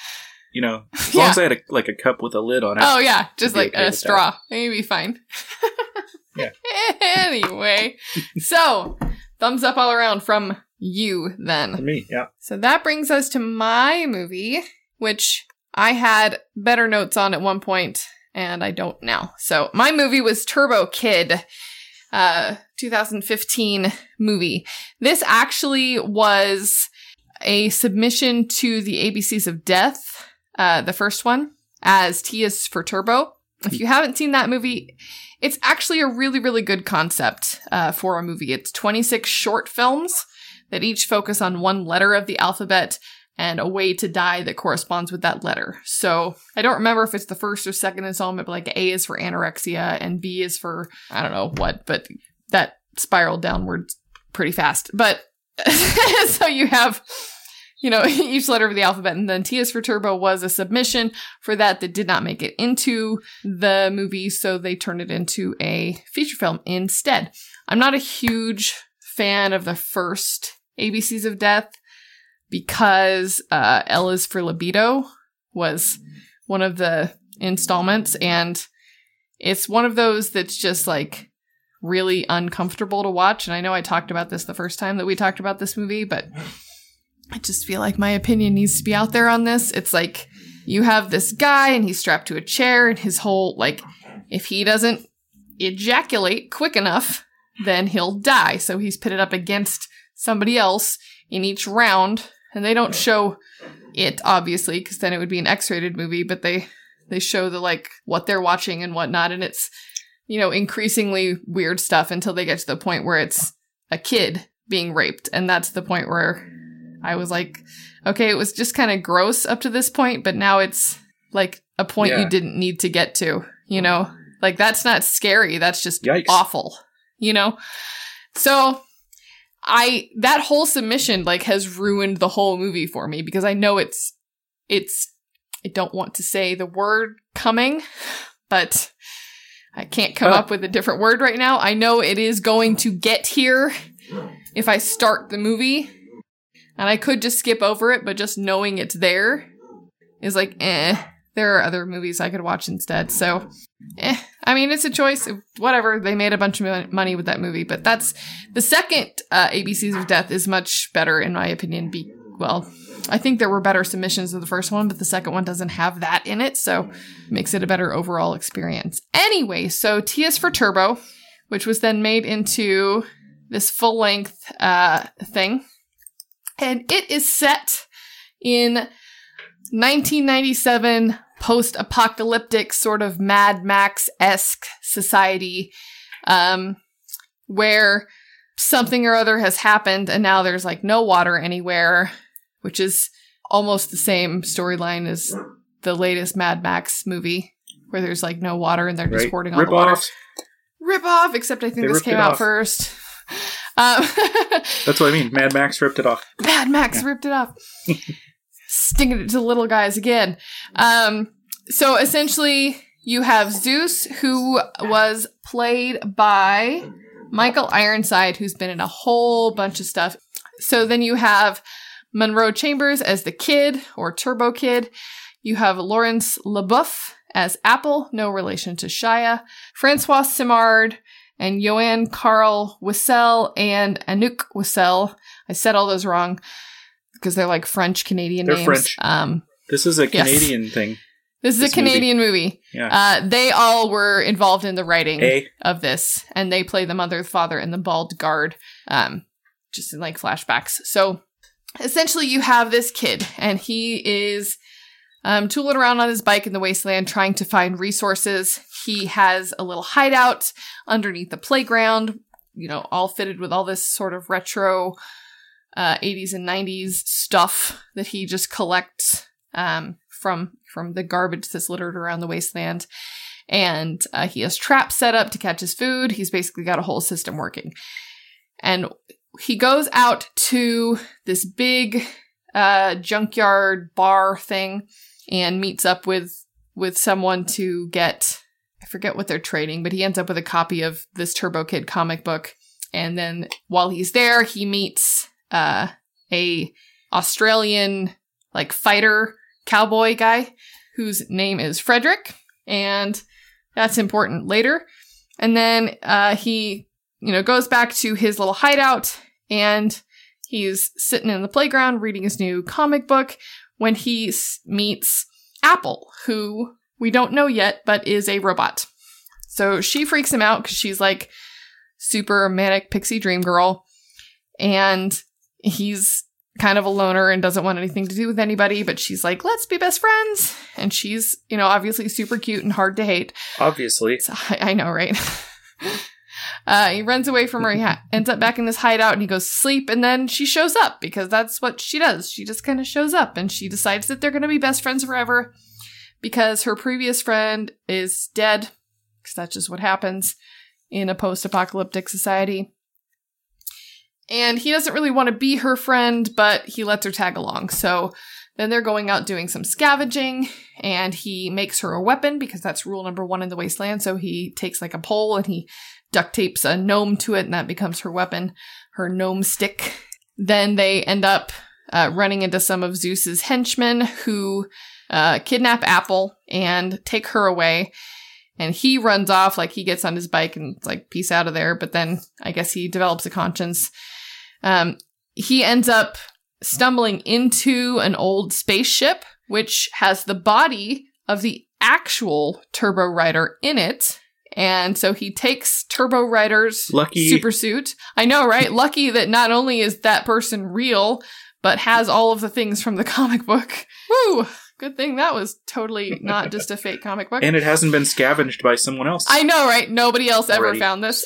You know, as long Yeah. as I had a, like a cup with a lid on it. Oh yeah, just like okay a with that. straw. Maybe fine. Yeah. anyway, so thumbs up all around from you then. me, yeah. So that brings us to my movie, which I had better notes on at one point, and I don't now. So my movie was Turbo Kid, uh, 2015 movie. This actually was a submission to the ABCs of Death, uh, the first one, as T is for Turbo. If you haven't seen that movie, it's actually a really, really good concept uh, for a movie. It's 26 short films that each focus on one letter of the alphabet and a way to die that corresponds with that letter. So I don't remember if it's the first or second installment, but like A is for anorexia and B is for I don't know what, but that spiraled downwards pretty fast. But so you have you know each letter of the alphabet and then T is for turbo was a submission for that that did not make it into the movie so they turned it into a feature film instead. I'm not a huge fan of the first ABCs of Death because uh, L is for Libido was one of the installments, and it's one of those that's just like really uncomfortable to watch. And I know I talked about this the first time that we talked about this movie, but I just feel like my opinion needs to be out there on this. It's like you have this guy and he's strapped to a chair, and his whole like, if he doesn't ejaculate quick enough, then he'll die. So he's pitted up against somebody else in each round, and they don't show it obviously because then it would be an X-rated movie, but they they show the like what they're watching and whatnot, and it's you know increasingly weird stuff until they get to the point where it's a kid being raped, and that's the point where I was like, okay, it was just kind of gross up to this point, but now it's like a point Yeah. you didn't need to get to, you know? Like that's not scary, that's just Yikes. awful, you know? So I that whole submission like has ruined the whole movie for me because I know it's it's I don't want to say the word coming, but I can't come up with a different word right now. I know it is going to get here if I start the movie. And I could just skip over it, but just knowing it's there is like, eh. There are other movies I could watch instead. So, eh. I mean, it's a choice. Whatever. They made a bunch of money with that movie, but that's the second uh, ABCs of Death is much better in my opinion. Be well, I think there were better submissions of the first one, but the second one doesn't have that in it, so makes it a better overall experience. Anyway, so T is for Turbo, which was then made into this full length uh, thing, and it is set in 1997 post apocalyptic sort of Mad Max esque society um, where something or other has happened and now there's like no water anywhere, which is almost the same storyline as the latest Mad Max movie where there's like no water and they're just hoarding all Rip the water. off. Rip off, except I think They this came out off. first. Um, That's what I mean. Mad Max ripped it off. Mad Max Yeah. ripped it off. Stinging it to the little guys again. Um, so essentially, you have Zeus, who was played by Michael Ironside, who's been in a whole bunch of stuff. So then you have Munro Chambers as the kid or Turbo Kid. You have Laurence LeBoeuf as Apple, no relation to Shia. Francois Simard and Joanne Carl Whissell and Anouk Whissell. I said all those wrong because they're like French Canadian They're names. French. Um, This is a Yes. Canadian thing. this is This a Canadian movie. Yeah. Uh, they all were involved in the writing A. of this, and they play the mother, the father, and the bald guard, um, just in like flashbacks. So essentially, you have this kid, and he is um, tooling around on his bike in the wasteland trying to find resources. He has a little hideout underneath the playground, you know, all fitted with all this sort of retro uh, 80s and 90s stuff that he just collects um, from from the garbage that's littered around the wasteland and uh, he has traps set up to catch his food. He's basically got a whole system working. And he goes out to this big uh, junkyard bar thing and meets up with with someone to get I forget what they're trading, but he ends up with a copy of this Turbo Kid comic book. And then while he's there, he meets uh, a Australian like fighter cowboy guy whose name is Frederick, and that's important later. And then uh, he, you know, goes back to his little hideout, and he's sitting in the playground reading his new comic book when he s- meets Apple, who we don't know yet, but is a robot. So she freaks him out because she's like super manic pixie dream girl, and he's kind of a loner and doesn't want anything to do with anybody, but she's like, let's be best friends. And she's, you know, obviously super cute and hard to hate. Obviously. So, I, I know, right? uh, he runs away from her. He ha- ends up back in this hideout and he goes to sleep. And then she shows up because that's what she does. She just kind of shows up and she decides that they're going to be best friends forever because her previous friend is dead. Because that's just what happens in a post apocalyptic society. And he doesn't really want to be her friend, but he lets her tag along. So then they're going out doing some scavenging, and he makes her a weapon because that's rule number one in the wasteland. So he takes like a pole and he duct tapes a gnome to it, and that becomes her weapon, her gnome stick. Then they end up uh, running into some of Zeus's henchmen who uh, kidnap Apple and take her away. And he runs off, like he gets on his bike and it's like, peace out of there. But then I guess he develops a conscience. Um, he ends up stumbling into an old spaceship, which has the body of the actual Turbo Rider in it. And so he takes Turbo Rider's Lucky. super suit. I know, right? Lucky that not only is that person real, but has all of the things from the comic book. Woo! Good thing that was totally not just a fake comic book. And it hasn't been scavenged by someone else. I know, right? Nobody else ever Already. found this.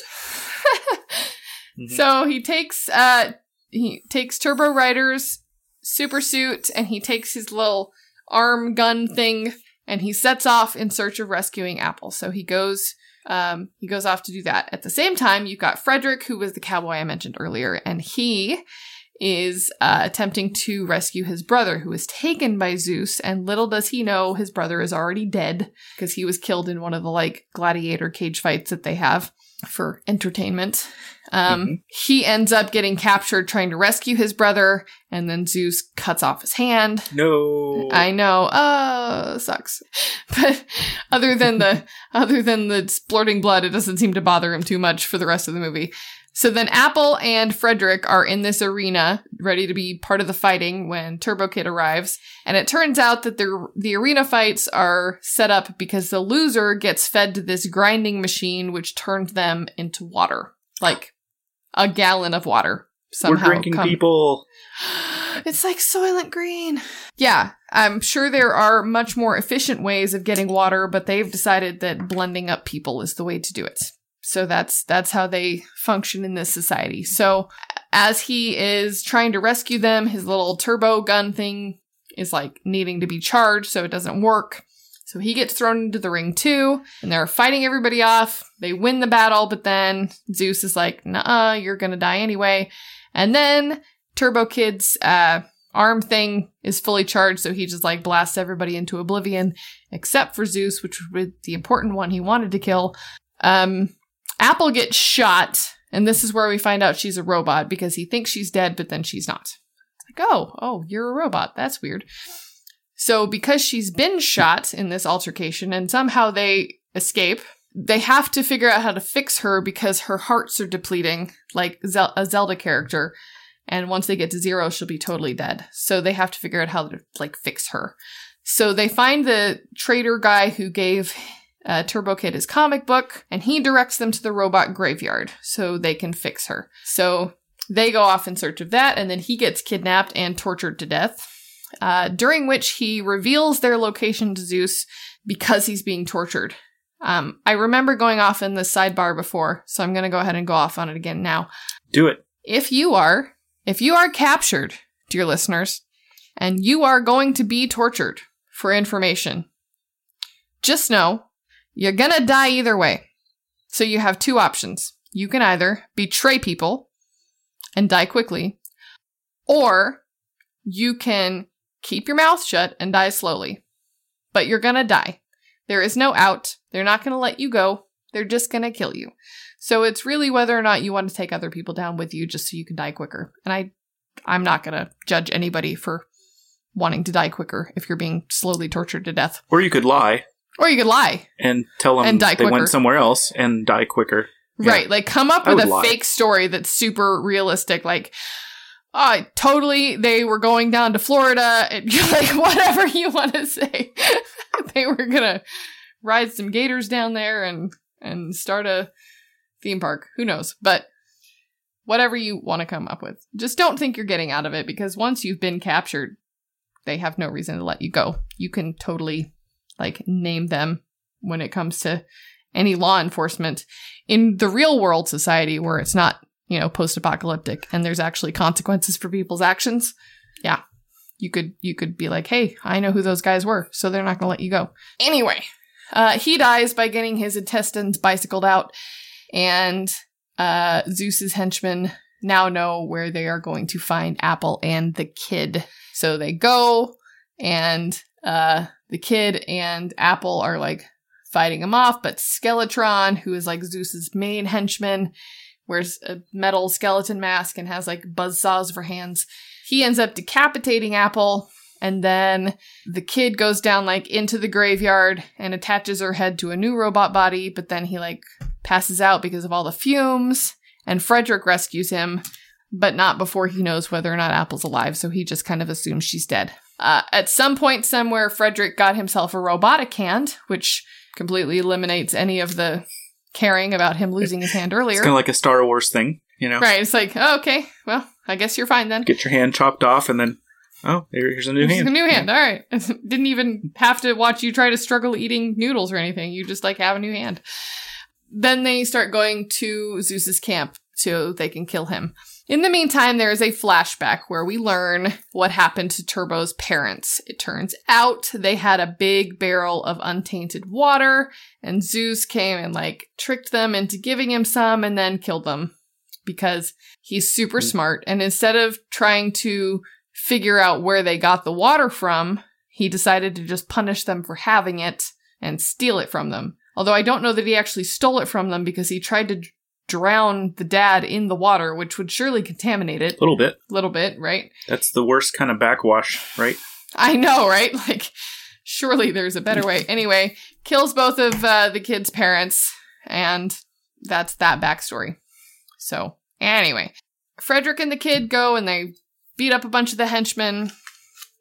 Mhm. So he takes uh he takes Turbo Rider's super suit and he takes his little arm gun thing and he sets off in search of rescuing Apple. So he goes um he goes off to do that. At the same time, you've got Frederick, who was the cowboy I mentioned earlier, and he is uh, attempting to rescue his brother, who was taken by Zeus. And little does he know, his brother is already dead because he was killed in one of the like gladiator cage fights that they have for entertainment. Um, Mhm. He ends up getting captured trying to rescue his brother, and then Zeus cuts off his hand. no. I know, uh, sucks. But other than the other than the splurting blood, it doesn't seem to bother him too much for the rest of the movie. So then Apple and Frederick are in this arena, ready to be part of the fighting when Turbo Kid arrives. And it turns out that the the arena fights are set up because the loser gets fed to this grinding machine, which turns them into water. Like a gallon of water somehow. We're drinking come- people. It's like Soylent Green. Yeah, I'm sure there are much more efficient ways of getting water, but they've decided that blending up people is the way to do it. So that's that's how they function in this society. So as he is trying to rescue them, his little turbo gun thing is like needing to be charged, so it doesn't work. So he gets thrown into the ring too, and they're fighting everybody off. They win the battle, but then Zeus is like, "Nah, you're gonna die anyway." And then Turbo Kid's uh, arm thing is fully charged, so he just like blasts everybody into oblivion, except for Zeus, which was the important one he wanted to kill. Um, Apple gets shot, and this is where we find out she's a robot because he thinks she's dead, but then she's not. Like, oh, oh, you're a robot. That's weird. So because she's been shot in this altercation, and somehow they escape, they have to figure out how to fix her because her hearts are depleting, like a Zelda character. And once they get to zero, she'll be totally dead. So they have to figure out how to like fix her. So they find the trader guy who gave uh, Turbo Kid is comic book, and he directs them to the robot graveyard so they can fix her. So they go off in search of that, and then he gets kidnapped and tortured to death. Uh, during which he reveals their location to Zeus because he's being tortured. Um, I remember going off in the sidebar before, so I'm going to go ahead and go off on it again now. Do it. If you are, if you are captured, dear listeners, and you are going to be tortured for information, just know you're to die either way. So you have two options. You can either betray people and die quickly, or you can keep your mouth shut and die slowly. But you're to die. There is no out. They're not to let you go. They're just to kill you. So it's really whether or not you want to take other people down with you just so you can die quicker. And I I'm not to judge anybody for wanting to die quicker if you're being slowly tortured to death. Or you could lie Or you could lie. and tell them And die they quicker. went somewhere else and die quicker. Yeah. Right. Like come up I with a lie. fake story that's super realistic. Like, uh, totally, they were going down to Florida. And like, whatever you want to say. they were going to ride some gators down there and, and start a theme park. Who knows? But whatever you want to come up with. Just don't think you're getting out of it because once you've been captured, they have no reason to let you go. You can totally, like, name them when it comes to any law enforcement in the real world society where it's not, you know, post apocalyptic and there's actually consequences for people's actions. Yeah. You could you could be like, "Hey, I know who those guys were, so they're not to let you go." Anyway, uh he dies by getting his intestines bicycled out and uh Zeus's henchmen now know where they are going to find Apple and the kid. So they go and uh the kid and Apple are like fighting him off, but Skeletron, who is like Zeus's main henchman, wears a metal skeleton mask and has like buzzsaws for hands. He ends up decapitating Apple, and then the kid goes down like into the graveyard and attaches her head to a new robot body, but then he like passes out because of all the fumes, and Frederick rescues him, but not before he knows whether or not Apple's alive, so he just kind of assumes she's dead. Uh, at some point somewhere, Frederick got himself a robotic hand, which completely eliminates any of the caring about him losing his hand earlier. It's kind of like a Star Wars thing, you know? Right, it's like, oh, okay, well, I guess you're fine then. Get your hand chopped off and then, oh, here's a new Here's hand. a new hand. All right. Didn't even have to watch you try to struggle eating noodles or anything. You just like have a new hand. Then they start going to Zeus's camp so they can kill him. In the meantime, there is a flashback where we learn what happened to Turbo's parents. It turns out they had a big barrel of untainted water, and Zeus came and like tricked them into giving him some and then killed them because he's super Mm. smart. And instead of trying to figure out where they got the water from, he decided to just punish them for having it and steal it from them. Although I don't know that he actually stole it from them because he tried to drown the dad in the water, which would surely contaminate it A little bit. a little bit, right? That's the worst kind of backwash, right? I know, right? Like, surely there's a better way. Anyway, kills both of uh, the kids' parents, and that's that backstory. So, anyway, Frederick and the kid go and they beat up a bunch of the henchmen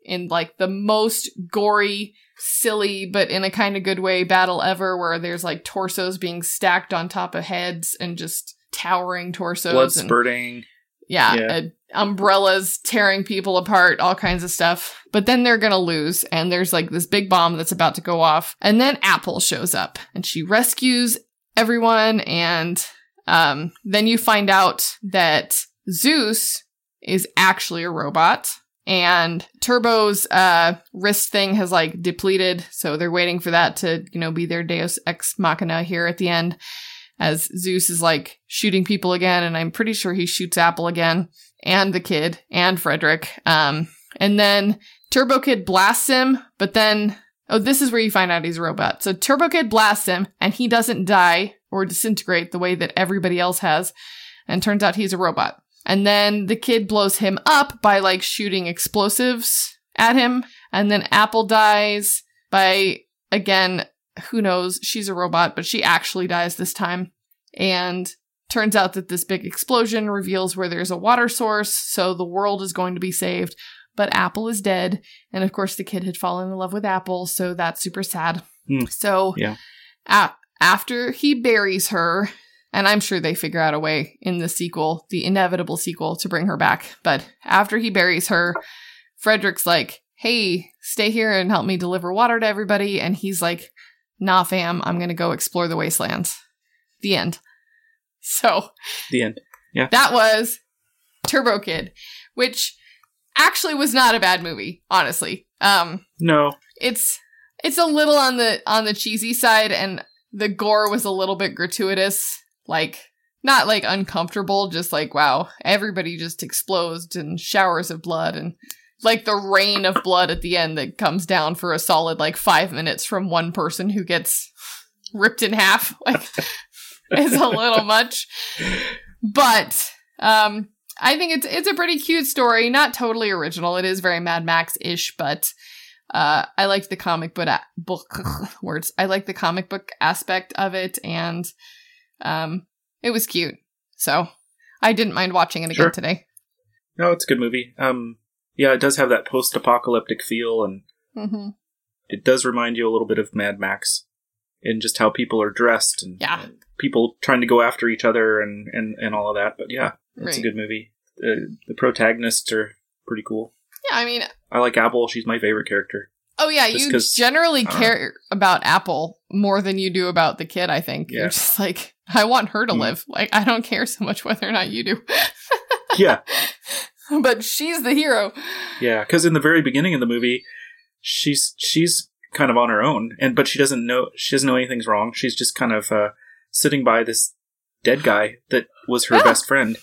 in like the most gory, silly, but in a kind of good way battle ever, where there's like torsos being stacked on top of heads and just towering torsos Blood and spurting. yeah, Yeah. uh, umbrellas tearing people apart, all kinds of stuff. But then they're gonna lose, and there's like this big bomb that's about to go off. And then Apple shows up, and she rescues everyone. And um, then you find out that Zeus is actually a robot. And Turbo's uh, wrist thing has like depleted, so they're waiting for that to, you know, be their Deus Ex Machina here at the end as Zeus is like shooting people again, and I'm pretty sure he shoots Apple again, and the kid, and Frederick. Um, and then Turbo Kid blasts him, but then, oh, this is where you find out he's a robot. So Turbo Kid blasts him, and he doesn't die or disintegrate the way that everybody else has, and turns out he's a robot. And then the kid blows him up by like shooting explosives at him, and then Apple dies by, again, who knows? She's a robot, but she actually dies this time. And turns out that this big explosion reveals where there's a water source, so the world is going to be saved. But Apple is dead. And of course, the kid had fallen in love with Apple, so that's super sad. Hmm. So, Yeah. a- after he buries her, and I'm sure they figure out a way in the sequel, the inevitable sequel, to bring her back. But after he buries her, Frederick's like, hey, stay here and help me deliver water to everybody. And he's like, nah, fam, I'm going to go explore the wastelands. The end. So The end. Yeah. That was Turbo Kid, which actually was not a bad movie, honestly. Um, No. it's it's a little on the on the cheesy side and the gore was a little bit gratuitous like not like uncomfortable just like wow everybody just explodes and showers of blood and like the rain of blood at the end that comes down for a solid like five minutes from one person who gets ripped in half like is a little much. But um i think it's it's a pretty cute story. Not totally original. It is very mad max ish but uh, I like the comic book a- book words. I like the comic book aspect of it, and um, it was cute. So I didn't mind watching it again Sure. today. No, it's a good movie. Um, yeah, it does have that post-apocalyptic feel, and Mm-hmm. it does remind you a little bit of Mad Max, in just how people are dressed and, Yeah. and people trying to go after each other and and and all of that. But yeah, it's a good movie. Uh, the protagonists are pretty cool. Yeah, I mean, I like Apple. She's my favorite character. Oh yeah, you generally don't care about Apple more than you do about the kid. I think Yeah. you're just like, I want her to Mm. live. Like, I don't care so much whether or not you do. Yeah, but she's the hero. yeah. Because in the very beginning of the movie, she's she's kind of on her own, and but she doesn't know she doesn't know anything's wrong. She's just kind of uh, sitting by this dead guy that was her Yeah. best friend,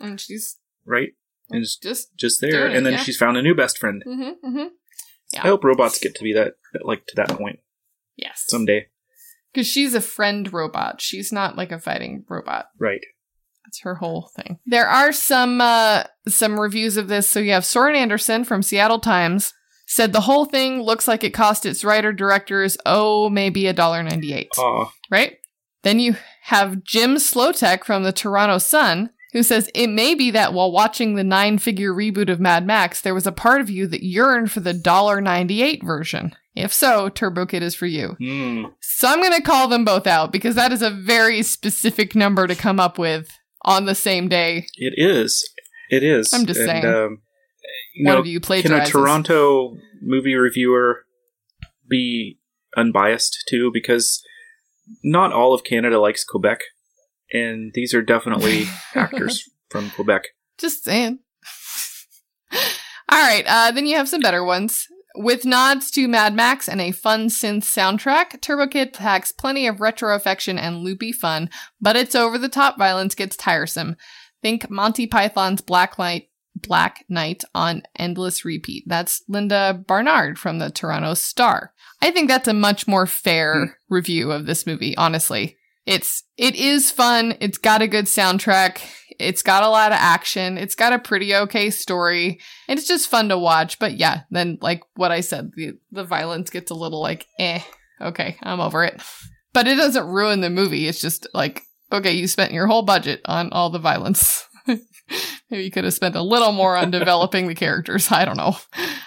And she's right? And just. just there, and then yeah. she's found a new best friend. Mm-hmm, mm-hmm. Yeah. I hope robots get to be that like to that point Yes. someday. Because she's a friend robot. She's not like a fighting robot. Right. That's her whole thing. There are some uh some reviews of this. So you have Soren Andersen from Seattle Times said the whole thing looks like it cost its writer directors oh maybe a dollar ninety eight. Aw. Right? Then you have Jim Slotek from the Toronto Sun who says it may be that while watching the nine figure reboot of Mad Max, there was a part of you that yearned for the $1.98 version. If so, Turbo Kid is for you. Hmm. So I'm going to call them both out because that is a very specific number to come up with on the same day. It is. It is. I'm just and, saying. Um, you One know, of you plagiarizes. can a. Toronto movie reviewer be unbiased too? Because not all of Canada likes Quebec, and these are definitely actors from Quebec. Just saying. All right, uh, then you have some better ones. With nods to Mad Max and a fun synth soundtrack, Turbo Kid packs plenty of retro affection and loopy fun, but its over the top violence gets tiresome. Think Monty Python's Black Light Black Knight on endless repeat. That's Linda Barnard from the Toronto Star. I think that's a much more fair review of this movie, honestly. It's it is fun. It's got a good soundtrack. It's got a lot of action. It's got a pretty okay story. And it's just fun to watch. But yeah, then like what I said, the the violence gets a little like eh, okay, I'm over it. But it doesn't ruin the movie. It's just like, okay, you spent your whole budget on all the violence. Maybe you could have spent a little more on developing the characters. I don't know.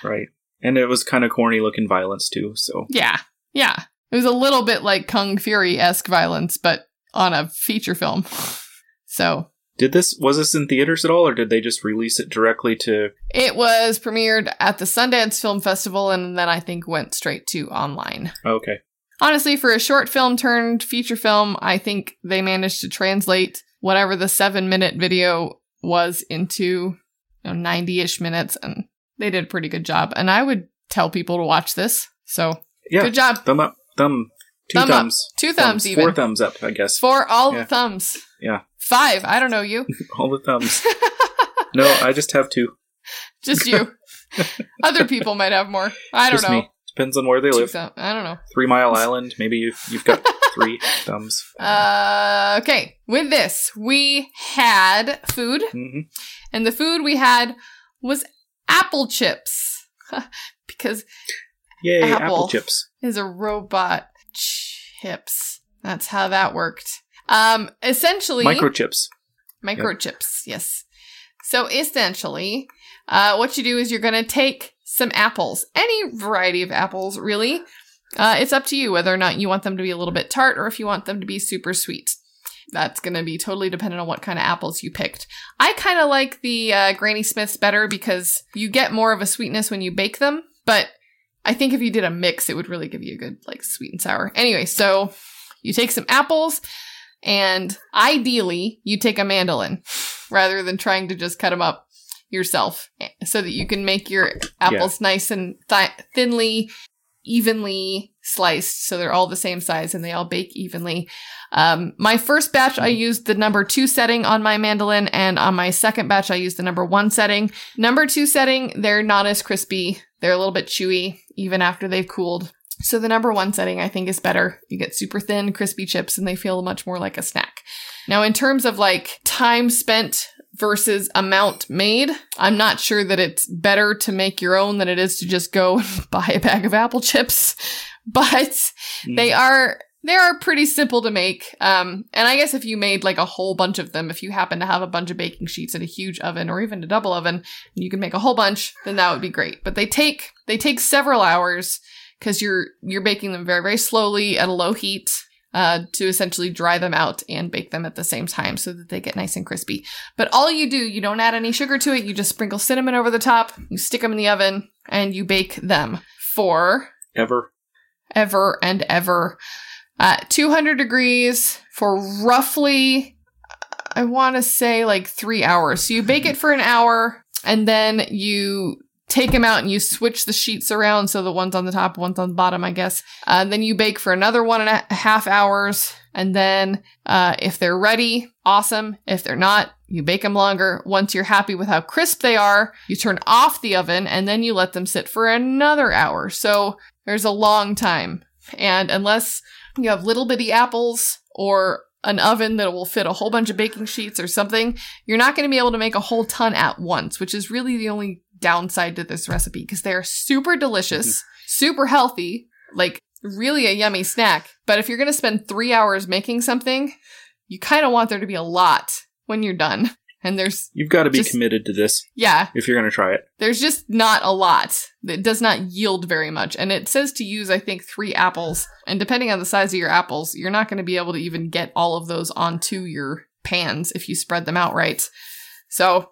Right. And it was kind of corny looking violence too, so Yeah. Yeah. It was a little bit like Kung Fury esque violence, but on a feature film. So Did this was this in theaters at all, or did they just release it directly to? it was premiered at the Sundance Film Festival and then I think went straight to online. Okay, Honestly, for a short film turned feature film, I think they managed to translate whatever the seven minute video was into you know, 90 ish minutes, and they did a pretty good job. And I would tell people to watch this. So, yeah, good job. thumb up, thumb, two Thumb up. thumbs, Two thumbs, even. four thumbs up, I guess. For all Yeah. the thumbs. Yeah. Five. I don't know you. All the thumbs. no, I just have two. Just you. Other people might have more. I don't just know. me. Depends on where they Two live. thumb- I don't know. Three Mile Island. Maybe you you've got three thumbs. Uh, okay. With this, we had food. hmm And the food we had was apple chips. because Yay, apple. Apple. chips. Is a robot chips. That's how that worked. Um, essentially Microchips. microchips. Yes. So essentially, uh, what you do is you're going to take some apples, any variety of apples, really. Uh, it's up to you whether or not you want them to be a little bit tart or if you want them to be super sweet. That's going to be totally dependent on what kind of apples you picked. I kind of like the uh, Granny Smiths better because you get more of a sweetness when you bake them, but I think if you did a mix, it would really give you a good, like, sweet and sour. Anyway, so you take some apples, and ideally, you take a mandolin rather than trying to just cut them up yourself so that you can make your apples nice and thi- thinly, evenly sliced so they're all the same size and they all bake evenly. Um, my first batch, I used the number two setting on my mandolin, and on my second batch, I used the number one setting. Number two setting, they're not as crispy. They're a little bit chewy even after they've cooled. So the number one setting, I think, is better. You get super thin, crispy chips, and they feel much more like a snack. Now, in terms of like time spent versus amount made, I'm not sure that it's better to make your own than it is to just go and buy a bag of apple chips. But Mm. they are they are pretty simple to make. Um, and I guess if you made like a whole bunch of them, if you happen to have a bunch of baking sheets in a huge oven or even a double oven, and you can make a whole bunch, then that would be great. But they take they take several hours because you're you're baking them very very slowly at a low heat uh, to essentially dry them out and bake them at the same time so that they get nice and crispy. But all you do, you don't add any sugar to it. You just sprinkle cinnamon over the top. You stick them in the oven and you bake them for Ever. ever and ever at 200 degrees for roughly i want to say like three hours. So you bake it for an hour and then you take them out and you switch the sheets around so the ones on the top ones on the bottom i guess. Uh, then you bake for another one and a half hours and then uh, if they're ready awesome. If they're not you bake them longer. Once you're happy with how crisp they are you turn off the oven and then you let them sit for another hour. So there's a long time. And unless you have little bitty apples or an oven that will fit a whole bunch of baking sheets or something, you're not going to be able to make a whole ton at once, which is really the only downside to this recipe because they are super delicious, mm-hmm. super healthy, like really a yummy snack. But if you're going to spend three hours making something, you kind of want there to be a lot when you're done. And there's, You've got to be Just- committed to this yeah, if you're going to try it. there's just not a lot. It does not yield very much. And it says to use, I think, three apples. And depending on the size of your apples, you're not going to be able to even get all of those onto your pans if you spread them out right. So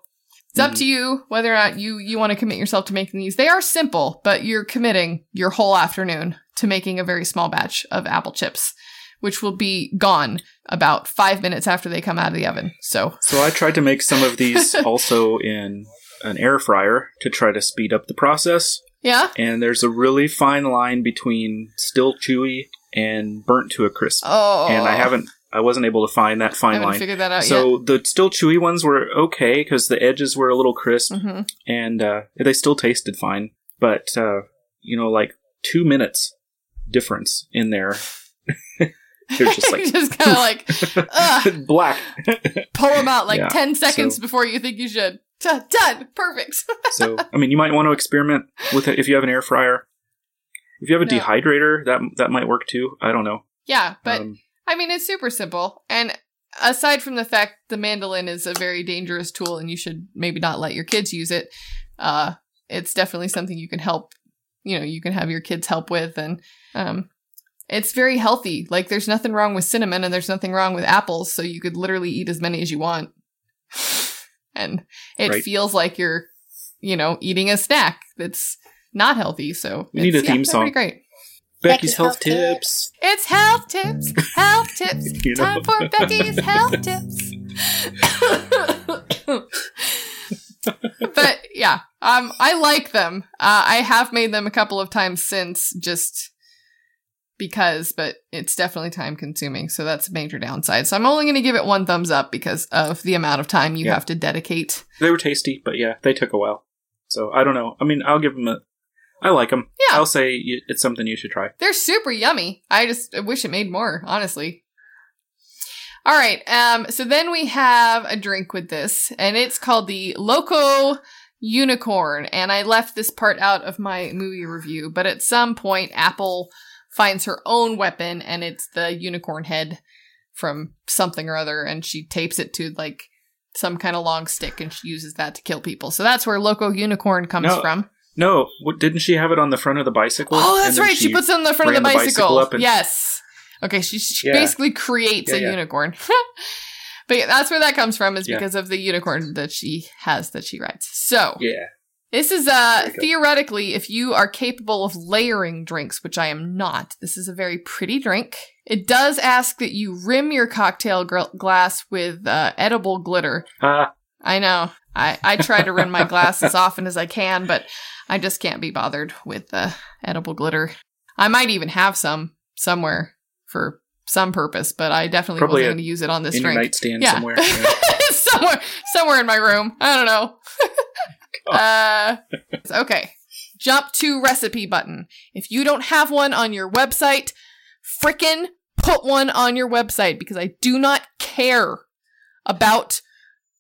it's up Mhm. to you whether or not you, you want to commit yourself to making these. They are simple, but you're committing your whole afternoon to making a very small batch of apple chips, which will be gone about five minutes after they come out of the oven. So So I tried to make some of these also in an air fryer to try to speed up the process. yeah. And there's a really fine line between still chewy and burnt to a crisp. Oh. And I haven't, I wasn't able to find that fine line. figured that out yet. So the still chewy ones were okay because the edges were a little crisp hmm and uh, they still tasted fine. But uh, you know, like two minutes difference in there. They're just like just kind of like ugh, black. pull them out like Yeah, 10 seconds so- before you think you should. Done, done. perfect. so I mean, you might want to experiment with it if you have an air fryer. If you have a Yeah. dehydrator, that that might work too. I don't know. yeah, but Um, I mean, it's super simple. And aside from the fact the mandolin is a very dangerous tool and you should maybe not let your kids use it, uh, it's definitely something you can help, you know, you can have your kids help with. And um, It's very healthy. Like there's nothing wrong with cinnamon and there's nothing wrong with apples, so you could literally eat as many as you want. and it Right. feels like you're, you know, eating a snack that's not healthy. So We need it's- a theme they're song. Pretty great. Becky's health tips. It's health tips, health tips. You know. Time for Becky's health tips. but yeah, um, I like them. Uh, I have made them a couple of times since, just because, but it's definitely time consuming. So that's a major downside. So I'm only going to give it one thumbs up because of the amount of time you Yeah. have to dedicate. They were tasty, but yeah, they took a while. So I don't know. I mean, I'll give them a. I like them. Yeah. I'll say it's something you should try. They're super yummy. I just I wish it made more, honestly. All right. Um so then we have a drink with this and it's called the Loco Unicorn and I left this part out of my movie review, but at some point Apple finds her own weapon and it's the unicorn head from something or other and she tapes it to like some kind of long stick and she uses that to kill people. So that's where Loco Unicorn comes No, from. No, what, didn't she have it on the front of the bicycle? Oh, that's right. She, puts it on the front of the ran the bicycle. bicycle yes. Okay. She, she Yeah. basically creates Yeah, a yeah. unicorn. but yeah, that's where that comes from is because of the unicorn that she has that she rides. So Yeah. This is uh theoretically, if you are capable of layering drinks, which I am not, this is a very pretty drink. It does ask that you rim your cocktail gr- glass with uh, edible glitter. Ah, I know. I, I try to rim my glass as often as I can, but I just can't be bothered with the edible glitter. I might even have some somewhere for some purpose, but I definitely Probably wasn't going to use it on this in drink. nightstand Yeah. somewhere. Yeah. somewhere, somewhere in my room. I don't know. uh, okay. Jump to recipe button. If you don't have one on your website, frickin' put one on your website because I do not care about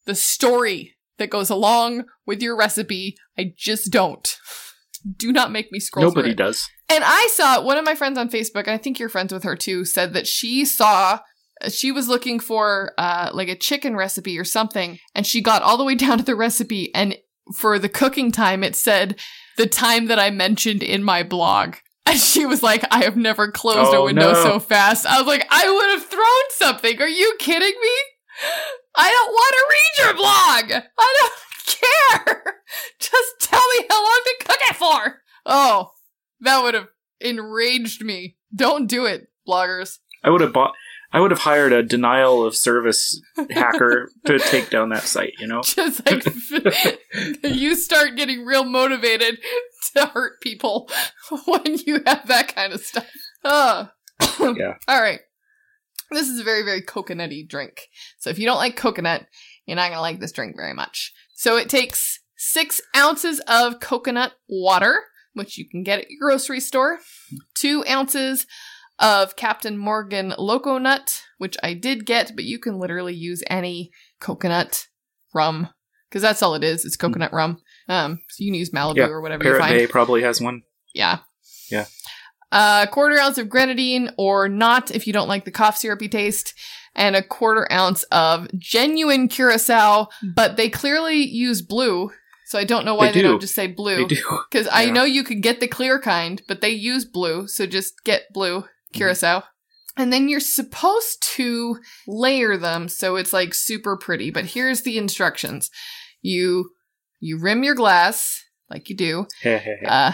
the story that goes along with your recipe. I just don't. Do not make me scroll. through Nobody does. And I saw one of my friends on Facebook, and I think you're friends with her too, said that she saw she was looking for uh like a chicken recipe or something, and she got all the way down to the recipe, and for the cooking time, it said the time that I mentioned in my blog. And she was like, I have never closed a Oh, window no. so fast. I was like, I would have thrown something. Are you kidding me? I don't want to read your blog. I don't care. Just tell me how long to cook it for. Oh, that would have enraged me. Don't do it, bloggers. I would have bought. I would have hired a denial of service hacker to take down that site. You know. Just like you start getting real motivated to hurt people when you have that kind of stuff. Oh. Yeah. All right. This is a very, very coconutty drink. So if you don't like coconut, you're not going to like this drink very much. So it takes six ounces of coconut water, which you can get at your grocery store, two ounces of Captain Morgan Loco Nut, which I did get, but you can literally use any coconut rum because that's all it is. It's coconut rum. Um, so you can use Malibu Yeah, or whatever you Parrot find. Bay probably has one. Yeah. Yeah. A quarter ounce of grenadine or not if you don't like the cough syrupy taste. And a quarter ounce of genuine curacao, but they clearly use blue. So I don't know why They they, do. don't just say They blue. do. Because I know you could get the clear kind, but they use blue. So just get blue. Curacao. And then you're supposed to layer them so it's like super pretty. But here's the instructions. You you rim your glass like you do. Uh,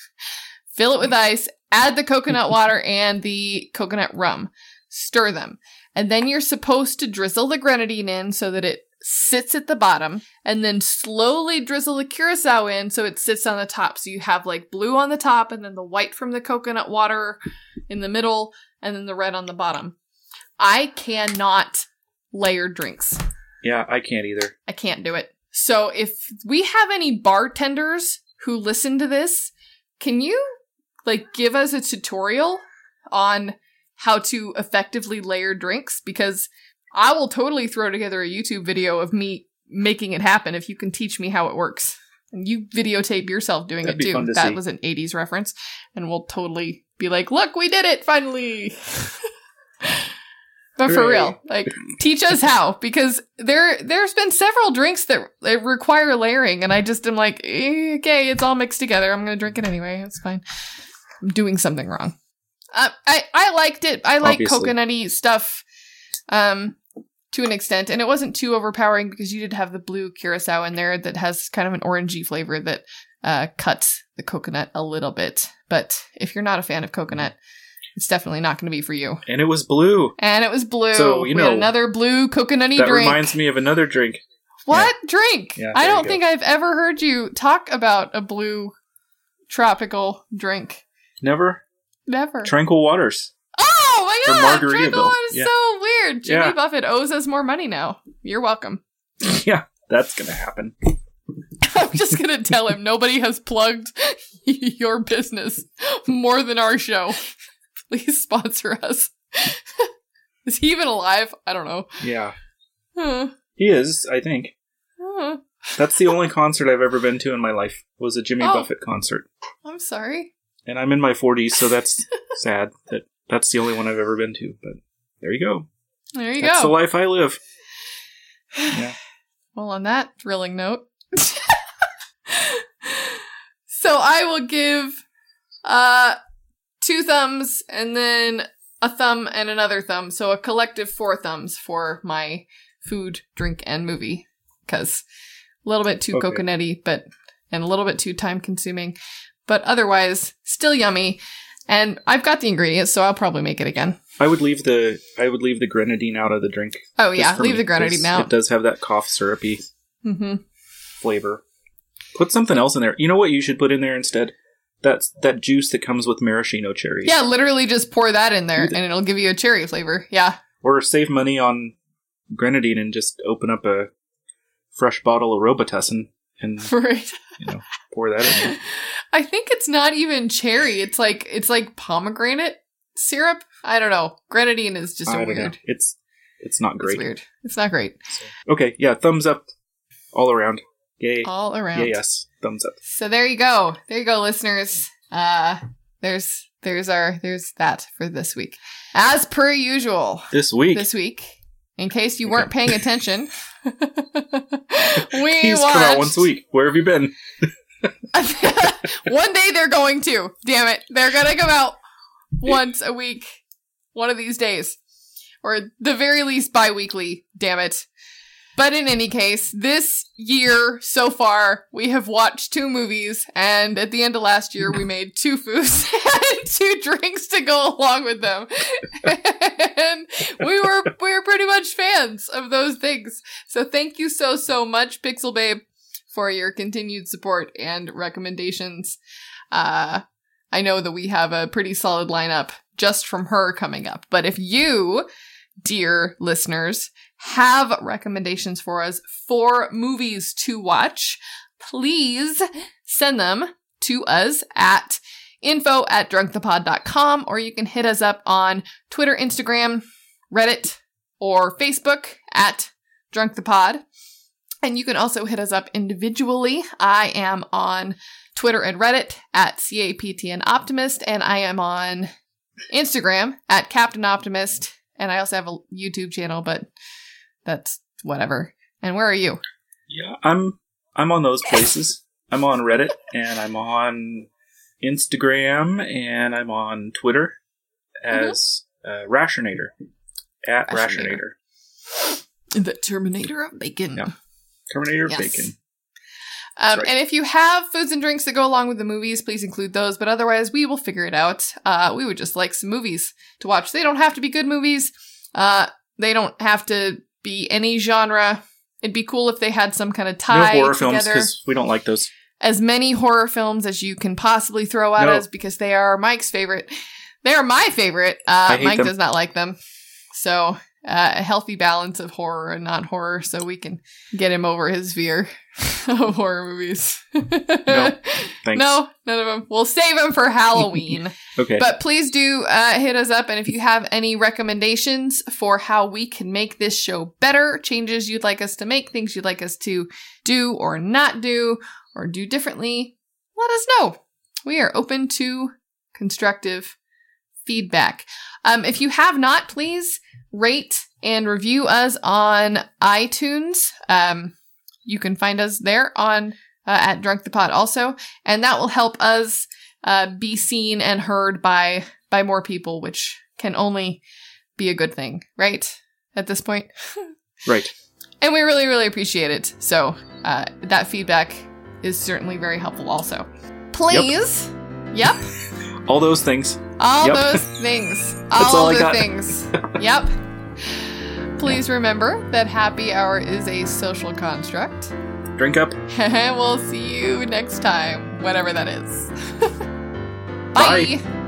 fill it with ice, add the coconut water and the coconut rum, stir them. And then you're supposed to drizzle the grenadine in so that it sits at the bottom, and then slowly drizzle the curacao in so it sits on the top. So you have like blue on the top, and then the white from the coconut water in the middle, and then the red on the bottom. I cannot layer drinks. yeah, I can't either. I can't do it. So if we have any bartenders who listen to this, can you like give us a tutorial on how to effectively layer drinks? Because I will totally throw together a YouTube video of me making it happen if you can teach me how it works. And you videotape yourself doing That'd it too. to That see. was an 80s reference. And we'll totally be like, look, we did it finally. but for real, like teach us how because there there's been several drinks that require layering and I just am like, okay, it's all mixed together. I'm going to drink it anyway. It's fine. I'm doing something wrong. Uh, I I liked it. I like Obviously. coconutty stuff, um, to an extent, and it wasn't too overpowering because you did have the blue curacao in there that has kind of an orangey flavor that uh cuts the coconut a little bit. But if you're not a fan of coconut, it's definitely not going to be for you. And it was blue. And it was blue. So, you we know, another blue coconutty That drink. reminds me of another drink. what drink? Yeah, I don't think I've ever heard you talk about a blue tropical drink. Never? Never. Tranquil Waters. Oh my god, Margaritaville. Is Yeah. so weird. Jimmy Yeah. Buffett owes us more money now. You're welcome. yeah, that's gonna happen. I'm just gonna tell him nobody has plugged your business more than our show. Please sponsor us. is he even alive? I don't know. Yeah. Huh. He is, I think. Huh. That's the only concert I've ever been to in my life. Was a Jimmy Oh. Buffett concert. I'm sorry. And I'm in my 40s, so that's sad that that's the only one I've ever been to, but there you go. There you that's go. That's the life I live. Yeah. Well, on that thrilling note. so I will give uh two thumbs and then a thumb and another thumb. So a collective four thumbs for my food, drink, and movie. Cause a little bit too Okay. coconutty, but and a little bit too time consuming. But otherwise, still yummy. And I've got the ingredients, so I'll probably make it again. I would leave the I would leave the grenadine out of the drink. Oh yeah, leave me, the grenadine out. It does have that cough syrupy hmm flavor. Put something else in there. You know what you should put in there instead? That's that juice that comes with maraschino cherries. Yeah, literally just pour that in there and it'll give you a cherry flavor. Yeah. Or save money on grenadine and just open up a fresh bottle of Robitussin and Right. You know pour that in. I think it's not even cherry. It's like it's like pomegranate syrup. I don't know. Grenadine is just don't know. weird. It's it's not It's great. weird. It's not great. Okay, yeah, thumbs up all around. Yay. All around. Yay, yes. Thumbs up. So there you go. There you go, listeners. Uh there's there's our there's that for this week. As per usual. This week This week, in case you weren't paying attention, we he's come out once a week. Where have you been? One day they're going to. Damn it. They're going to come out once a week. One of these days. Or the very least bi weekly. Damn it. But in any case, this year so far, we have watched two movies, and at the end of last year, we made two foods and two drinks to go along with them. and we were we were pretty much fans of those things. So thank you so so much, Pixel Babe, for your continued support and recommendations. Uh, I know that we have a pretty solid lineup just from her coming up. But if you, dear listeners, have recommendations for us for movies to watch, please send them to us at info at drunkthepod.com or you can hit us up on Twitter, Instagram, Reddit, or Facebook at drunkthepod. And you can also hit us up individually. I am on Twitter and Reddit at CAPTN Optimist, and I am on Instagram at Captain Optimist. And I also have a YouTube channel, but that's whatever. And where are you? Yeah, I'm I'm on those places. I'm on Reddit and I'm on Instagram and I'm on Twitter as uh, Rationator at Rationator. Rationator. The Terminator of Bacon. Yeah. Terminator Yes. Bacon. Um, right. And if you have foods and drinks that go along with the movies, please include those. But otherwise, we will figure it out. Uh, we would just like some movies to watch. They don't have to be good movies. Uh, they don't have to be any genre. It'd be cool if they had some kind of No tie horror films together. because we don't like those. As many horror films as you can possibly throw at No. us because they are Mike's favorite. They are my favorite. Uh, Mike them. does not like them. So uh, a healthy balance of horror and not horror, so we can get him over his fear of horror movies. Thanks. No, none of them. We'll save them for Halloween. Okay. but please do uh, hit us up, and if you have any recommendations for how we can make this show better, changes you'd like us to make, things you'd like us to do or not do, or do differently, let us know. We are open to constructive feedback. Um, if you have not, please rate and review us on iTunes. Um, you can find us there on uh, at Drunk the Pod also, and that will help us uh, be seen and heard by by more people, which can only be a good thing, right? At this point. Right. And we really, really appreciate it. So uh, that feedback is certainly very helpful also. Please. Yep. All those things. All Yep. those things. All all the things. yep. Please remember that happy hour is a social construct. Drink up. And we'll see you next time, whatever that is. Bye. Bye.